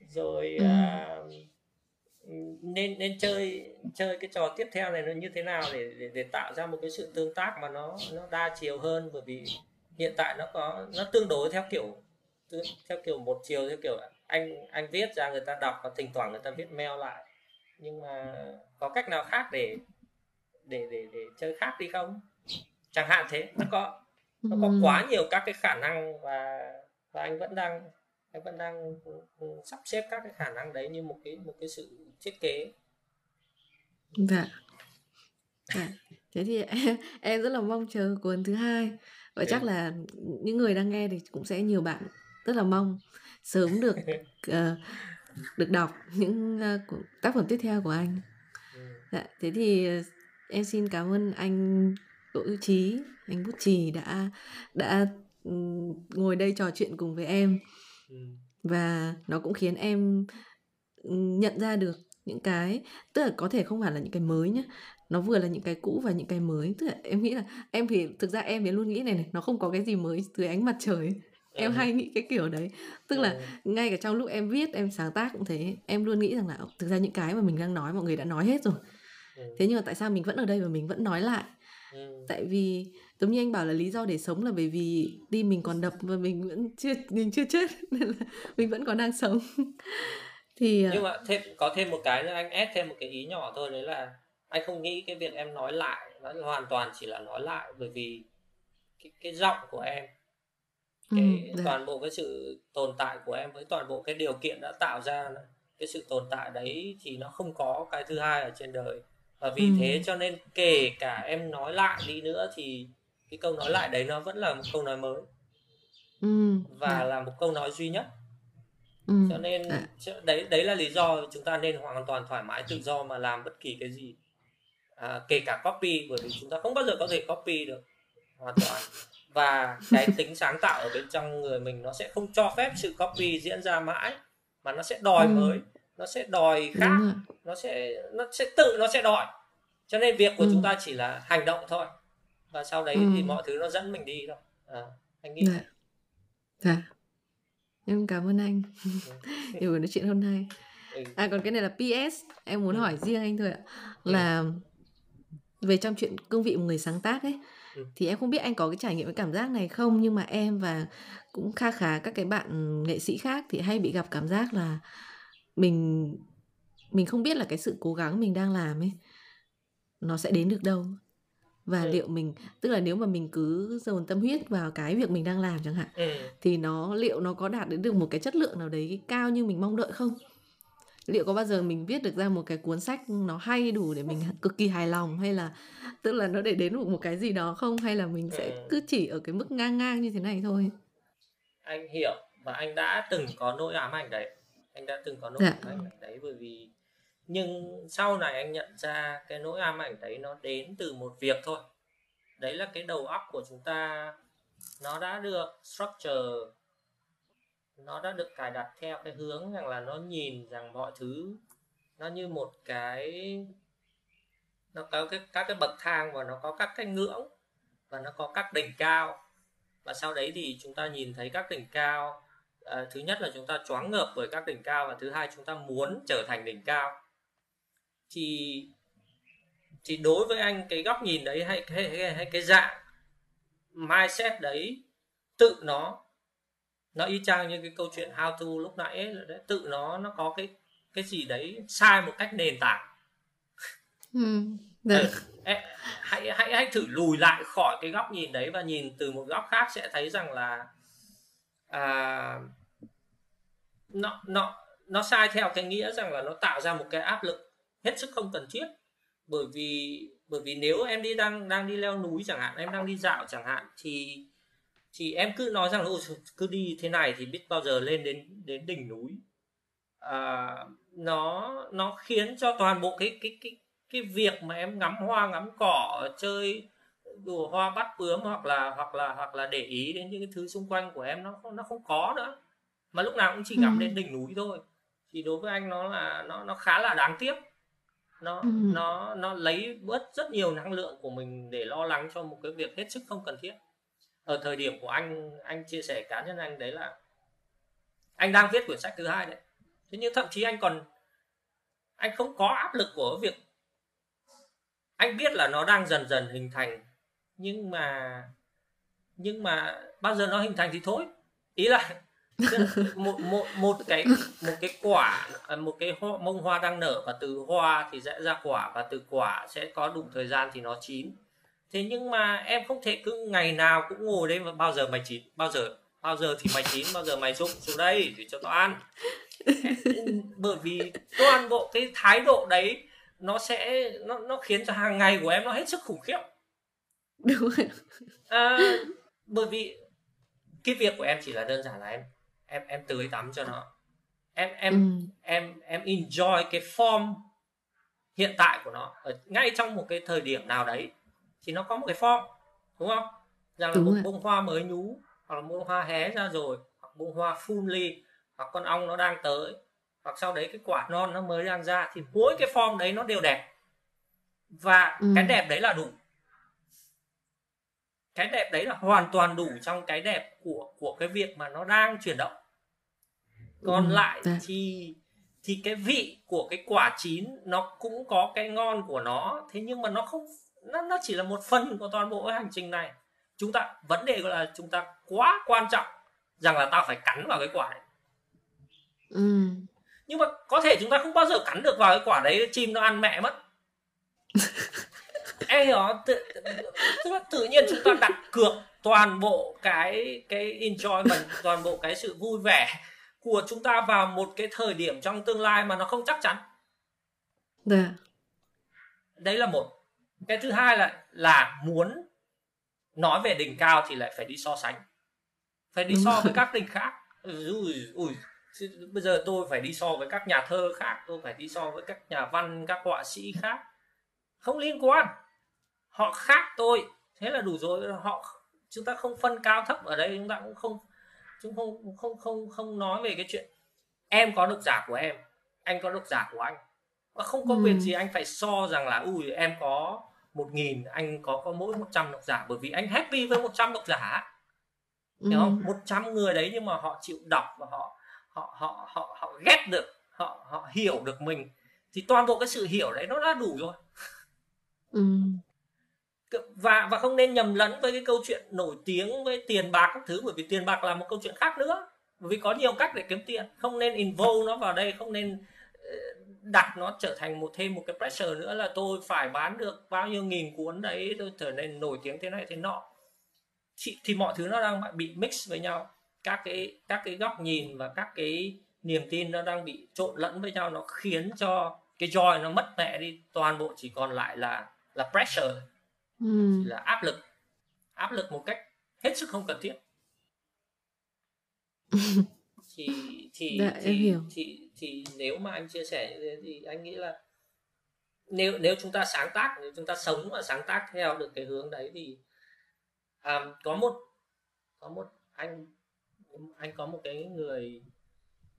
Speaker 2: Rồi uh, nên nên chơi chơi cái trò tiếp theo này nó như thế nào để để, để tạo ra một cái sự tương tác mà nó nó đa chiều hơn? Bởi vì hiện tại nó có nó tương đối theo kiểu theo kiểu một chiều theo kiểu anh anh viết ra người ta đọc và thỉnh thoảng người ta viết mail lại. Nhưng mà có cách nào khác để để để để chơi khác đi không? Chẳng hạn thế nó có nó có quá nhiều các cái khả năng và và anh vẫn đang anh vẫn đang sắp xếp các cái khả năng đấy như một cái một cái sự thiết kế.
Speaker 1: Dạ. Dạ. Thế thì em, em rất là mong chờ cuốn thứ hai. Và chắc là những người đang nghe thì cũng sẽ nhiều bạn rất là mong sớm được uh, được đọc những uh, tác phẩm tiếp theo của anh. Ừ. dạ, thế thì uh, em xin cảm ơn anh Đỗ Hữu Trí anh Bút Trì đã đã ngồi đây trò chuyện cùng với em ừ. và nó cũng khiến em nhận ra được những cái tức là có thể không phải là những cái mới nhé nó vừa là những cái cũ và những cái mới tức là em nghĩ là em thì thực ra em thì luôn nghĩ này này nó không có cái gì mới dưới ánh mặt trời em ừ. hay nghĩ cái kiểu đấy tức là ừ. ngay cả trong lúc em viết em sáng tác cũng thế em luôn nghĩ rằng là thực ra những cái mà mình đang nói mọi người đã nói hết rồi ừ. thế nhưng mà tại sao mình vẫn ở đây và mình vẫn nói lại tại vì giống như anh bảo là lý do để sống là bởi vì đi mình còn đập và mình vẫn chưa mình chưa chết nên là mình vẫn còn đang sống.
Speaker 2: Thì à nhưng mà thêm có thêm một cái nữa anh ép thêm một cái ý nhỏ thôi đấy là anh không nghĩ cái việc em nói lại nó hoàn toàn chỉ là nói lại bởi vì cái cái giọng của em cái ừ, toàn bộ cái sự tồn tại của em với toàn bộ cái điều kiện đã tạo ra cái sự tồn tại đấy thì nó không có cái thứ hai ở trên đời và vì ừ. thế cho nên kể cả em nói lại đi nữa thì cái câu nói lại đấy nó vẫn là một câu nói mới ừ, và là một câu nói duy nhất ừ. cho nên à. đấy đấy là lý do chúng ta nên hoàn toàn thoải mái tự do mà làm bất kỳ cái gì à, kể cả copy bởi vì chúng ta không bao giờ có thể copy được hoàn toàn và cái tính sáng tạo ở bên trong người mình nó sẽ không cho phép sự copy diễn ra mãi mà nó sẽ đòi ừ. mới nó sẽ đòi khác nó sẽ nó sẽ tự nó sẽ đòi cho nên việc của ừ. chúng ta chỉ là hành động thôi và sau đấy ừ. thì mọi thứ nó dẫn mình đi thôi à, anh nghĩ
Speaker 1: dạ. dạ em cảm ơn anh nhiều buổi nói chuyện hôm nay ừ. à còn cái này là PS em muốn ừ. hỏi riêng anh thôi ạ ừ. là về trong chuyện cương vị một người sáng tác ấy ừ. thì em không biết anh có cái trải nghiệm cái cảm giác này không nhưng mà em và cũng kha khá các cái bạn nghệ sĩ khác thì hay bị gặp cảm giác là mình mình không biết là cái sự cố gắng mình đang làm ấy nó sẽ đến được đâu và ừ. liệu mình tức là nếu mà mình cứ dồn tâm huyết vào cái việc mình đang làm chẳng hạn ừ. thì nó liệu nó có đạt đến được một cái chất lượng nào đấy cao như mình mong đợi không liệu có bao giờ mình viết được ra một cái cuốn sách nó hay đủ để mình cực kỳ hài lòng hay là tức là nó để đến được một cái gì đó không hay là mình sẽ ừ. cứ chỉ ở cái mức ngang ngang như thế này thôi
Speaker 2: anh hiểu và anh đã từng có nỗi ám ảnh đấy anh đã từng có nỗi dạ. ám ảnh đấy bởi vì nhưng sau này anh nhận ra cái nỗi ám ảnh đấy nó đến từ một việc thôi đấy là cái đầu óc của chúng ta nó đã được structure nó đã được cài đặt theo cái hướng rằng là nó nhìn rằng mọi thứ nó như một cái nó có cái các cái bậc thang và nó có các cái ngưỡng và nó có các đỉnh cao và sau đấy thì chúng ta nhìn thấy các đỉnh cao à, thứ nhất là chúng ta choáng ngợp bởi các đỉnh cao và thứ hai chúng ta muốn trở thành đỉnh cao thì thì đối với anh cái góc nhìn đấy hay hay, hay, hay cái dạng mindset đấy tự nó nó y chang như cái câu chuyện how to lúc nãy ấy, đấy, tự nó nó có cái cái gì đấy sai một cách nền tảng ừ, được. hãy hãy hãy thử lùi lại khỏi cái góc nhìn đấy và nhìn từ một góc khác sẽ thấy rằng là à, nó nó nó sai theo cái nghĩa rằng là nó tạo ra một cái áp lực hết sức không cần thiết. Bởi vì bởi vì nếu em đi đang đang đi leo núi chẳng hạn em đang đi dạo chẳng hạn thì thì em cứ nói rằng là cứ đi thế này thì biết bao giờ lên đến đến đỉnh núi. À, nó nó khiến cho toàn bộ cái cái cái cái việc mà em ngắm hoa ngắm cỏ chơi đùa hoa bắt bướm hoặc là hoặc là hoặc là để ý đến những cái thứ xung quanh của em nó nó không có nữa mà lúc nào cũng chỉ ngắm ừ. đến đỉnh núi thôi. Thì đối với anh nó là nó nó khá là đáng tiếc. Nó ừ. nó nó lấy bớt rất nhiều năng lượng của mình để lo lắng cho một cái việc hết sức không cần thiết. Ở thời điểm của anh anh chia sẻ cá nhân anh đấy là anh đang viết quyển sách thứ hai đấy. Thế nhưng thậm chí anh còn anh không có áp lực của việc anh biết là nó đang dần dần hình thành nhưng mà nhưng mà bao giờ nó hình thành thì thôi. Ý là một một một cái một cái quả à, một cái hoa, bông hoa đang nở và từ hoa thì sẽ ra quả và từ quả sẽ có đủ thời gian thì nó chín. Thế nhưng mà em không thể cứ ngày nào cũng ngồi đây và bao giờ mày chín bao giờ bao giờ thì mày chín bao giờ mày dụng xuống đây thì cho tao ăn. Bởi vì toàn bộ cái thái độ đấy nó sẽ nó nó khiến cho hàng ngày của em nó hết sức khủng khiếp.
Speaker 1: Đúng rồi.
Speaker 2: À, bởi vì cái việc của em chỉ là đơn giản là em em em tưới tắm cho nó. Em em ừ. em em enjoy cái form hiện tại của nó. Ở ngay trong một cái thời điểm nào đấy thì nó có một cái form đúng không? Rằng là một bông hoa mới nhú hoặc là bông hoa hé ra rồi hoặc bông hoa full ly hoặc con ong nó đang tới hoặc sau đấy cái quả non nó mới đang ra thì mỗi cái form đấy nó đều đẹp. Và ừ. cái đẹp đấy là đủ cái đẹp đấy là hoàn toàn đủ trong cái đẹp của của cái việc mà nó đang chuyển động còn ừ. lại dạ. thì thì cái vị của cái quả chín nó cũng có cái ngon của nó thế nhưng mà nó không nó nó chỉ là một phần của toàn bộ cái hành trình này chúng ta vấn đề là chúng ta quá quan trọng rằng là tao phải cắn vào cái quả này ừ. nhưng mà có thể chúng ta không bao giờ cắn được vào cái quả đấy chim nó ăn mẹ mất em hiểu tự, là tự nhiên chúng ta đặt cược toàn bộ cái cái enjoyment toàn bộ cái sự vui vẻ của chúng ta vào một cái thời điểm trong tương lai mà nó không chắc chắn.
Speaker 1: Yeah. Dạ.
Speaker 2: đấy là một. Cái thứ hai là là muốn nói về đỉnh cao thì lại phải đi so sánh. Phải đi so với các đỉnh khác. Ui ui. Bây giờ tôi phải đi so với các nhà thơ khác tôi phải đi so với các nhà văn các họa sĩ khác. Không liên quan họ khác tôi. Thế là đủ rồi. Họ chúng ta không phân cao thấp ở đây chúng ta cũng không chúng không không không không nói về cái chuyện em có độc giả của em anh có độc giả của anh. Và không có ừ. quyền gì anh phải so rằng là ui em có một nghìn anh có có mỗi 100 độc giả. Bởi vì anh happy với 100 độc giả. Ừ. hiểu không 100 người đấy nhưng mà họ chịu đọc và họ họ họ họ họ ghét được họ họ hiểu được mình. Thì toàn bộ cái sự hiểu đấy nó đã đủ rồi. Ừ và và không nên nhầm lẫn với cái câu chuyện nổi tiếng với tiền bạc các thứ bởi vì tiền bạc là một câu chuyện khác nữa. Bởi vì có nhiều cách để kiếm tiền không nên involve nó vào đây không nên ờ, đặt nó trở thành một thêm một cái pressure nữa là tôi phải bán được bao nhiêu nghìn cuốn đấy tôi trở nên nổi tiếng thế này thế nọ. Thì, thì mọi thứ nó đang bị mix với nhau. Các cái các cái góc nhìn và các cái niềm tin nó đang bị trộn lẫn với nhau nó khiến cho cái joy nó mất mẹ đi. Toàn bộ chỉ còn lại là là pressure ừ. là áp lực áp lực một cách hết sức không cần thiết thì thì
Speaker 1: dạ,
Speaker 2: thì,
Speaker 1: hiểu.
Speaker 2: thì thì nếu mà anh chia sẻ như thế thì anh nghĩ là nếu nếu chúng ta sáng tác nếu chúng ta sống và sáng tác theo được cái hướng đấy thì um, có một có một anh anh có một cái người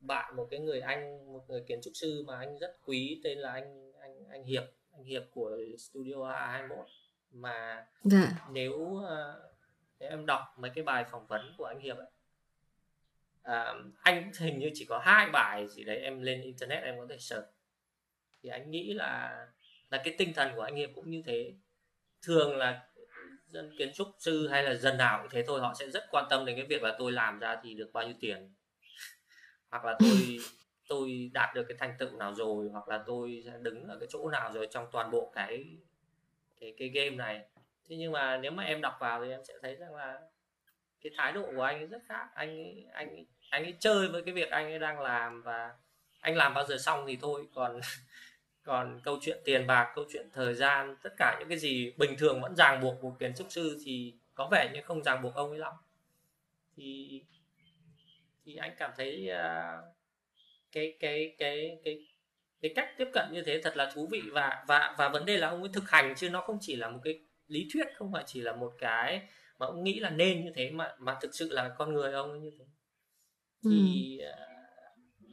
Speaker 2: bạn một cái người anh một người kiến trúc sư mà anh rất quý tên là anh anh anh Hiệp anh Hiệp của studio A21 mà dạ. nếu uh, nếu em đọc mấy cái bài phỏng vấn của anh Hiệp ấy, à, anh hình như chỉ có hai bài gì đấy em lên internet em có thể search. Thì anh nghĩ là là cái tinh thần của anh Hiệp cũng như thế. Thường là dân kiến trúc sư hay là dân nào cũng thế thôi họ sẽ rất quan tâm đến cái việc là tôi làm ra thì được bao nhiêu tiền. Hoặc là tôi tôi đạt được cái thành tựu nào rồi hoặc là tôi sẽ đứng ở cái chỗ nào rồi trong toàn bộ cái cái cái game này. Thế nhưng mà nếu mà em đọc vào thì em sẽ thấy rằng là cái thái độ của anh ấy rất khác. Anh ấy, anh ấy, anh ấy chơi với cái việc anh ấy đang làm và anh làm bao giờ xong thì thôi. Còn còn câu chuyện tiền bạc câu chuyện thời gian tất cả những cái gì bình thường vẫn ràng buộc một kiến trúc sư thì có vẻ như không ràng buộc ông ấy lắm. Thì thì anh cảm thấy uh, cái cái cái cái cái cách tiếp cận như thế thật là thú vị và và và vấn đề là ông ấy thực hành chứ nó không chỉ là một cái lý thuyết không phải chỉ là một cái mà ông nghĩ là nên như thế mà mà thực sự là con người ông ấy như thế thì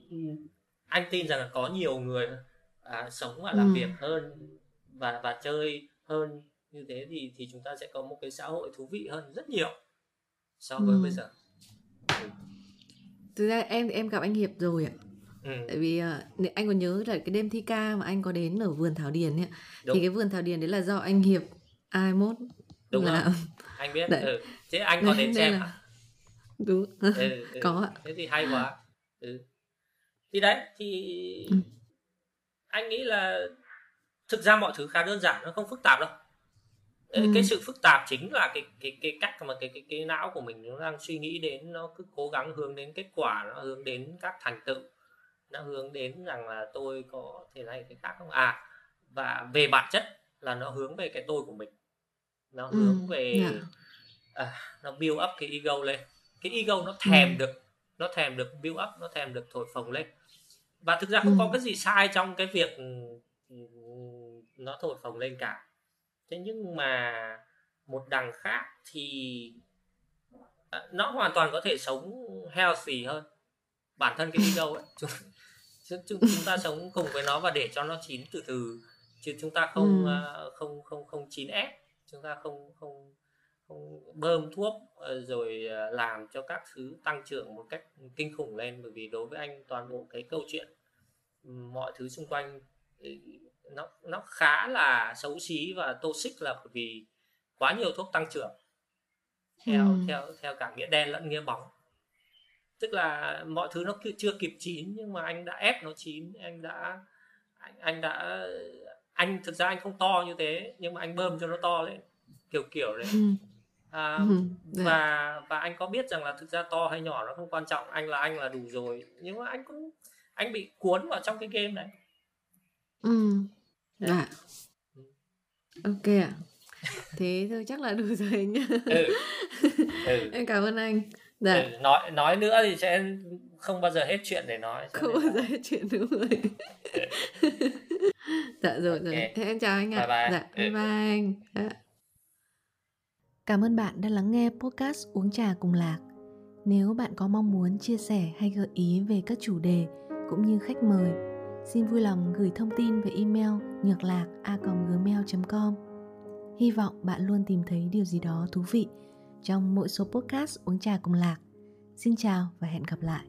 Speaker 2: ừ. uh, anh tin rằng là có nhiều người à, sống và làm ừ. việc hơn và và chơi hơn như thế thì thì chúng ta sẽ có một cái xã hội thú vị hơn rất nhiều so với ừ. bây giờ
Speaker 1: thực ra em em gặp anh hiệp rồi ạ Ừ. tại vì uh, anh còn nhớ là cái đêm thi ca mà anh có đến ở vườn thảo điền ấy thì cái vườn thảo điền đấy là do anh hiệp ai mốt
Speaker 2: đúng là... anh biết đấy. ừ. thế anh có đến xem là... à
Speaker 1: đúng ừ, ừ. có ạ
Speaker 2: thế thì hay quá ừ. thì đấy thì ừ anh nghĩ là thực ra mọi thứ khá đơn giản nó không phức tạp đâu ừ. cái sự phức tạp chính là cái cái cái cách mà cái cái cái não của mình nó đang suy nghĩ đến nó cứ cố gắng hướng đến kết quả nó hướng đến các thành tựu nó hướng đến rằng là tôi có thể này cái khác không à và về bản chất là nó hướng về cái tôi của mình nó ừ, hướng về yeah. Dạ. à, nó build up cái ego lên cái ego nó thèm ừ. được nó thèm được build up nó thèm được thổi phồng lên và thực ra không ừ. có cái gì sai trong cái việc ừ, nó thổi phồng lên cả thế nhưng mà một đằng khác thì à, nó hoàn toàn có thể sống healthy hơn bản thân cái ego ấy chúng, chúng, chúng ta sống cùng với nó và để cho nó chín từ từ. Chứ chúng ta không ừ. uh, không không không chín ép. Chúng ta không không không bơm thuốc uh, rồi uh, làm cho các thứ tăng trưởng một cách kinh khủng lên. Bởi vì đối với anh toàn bộ cái câu chuyện mọi thứ xung quanh nó nó khá là xấu xí và toxic là bởi vì quá nhiều thuốc tăng trưởng. Theo ừ. theo theo cả nghĩa đen lẫn nghĩa bóng tức là mọi thứ nó chưa kịp chín nhưng mà anh đã ép nó chín anh đã anh, anh đã anh thực ra anh không to như thế nhưng mà anh bơm cho nó to lên kiểu kiểu đấy ừ. à, ừ. và và anh có biết rằng là thực ra to hay nhỏ nó không quan trọng anh là anh là đủ rồi nhưng mà anh cũng anh bị cuốn vào trong cái game này
Speaker 1: ừ dạ ừ. ok ạ thế thôi chắc là đủ rồi nhá ừ. Ừ. em cảm ơn anh
Speaker 2: dạ. ừ, nói nói nữa thì sẽ không bao giờ hết chuyện để nói
Speaker 1: không bao giờ hết chuyện đúng rồi. Dạ. Rồi okay. rồi thế em chào anh ạ. Bye bye. dạ bye bye anh. Dạ. cảm ơn bạn đã lắng nghe podcast uống trà cùng lạc. Nếu bạn có mong muốn chia sẻ hay gợi ý về các chủ đề cũng như khách mời xin vui lòng gửi thông tin về email nhược lạc a gmail com. Hy vọng bạn luôn tìm thấy điều gì đó thú vị trong mỗi số podcast uống trà cùng lạc. Xin chào và hẹn gặp lại.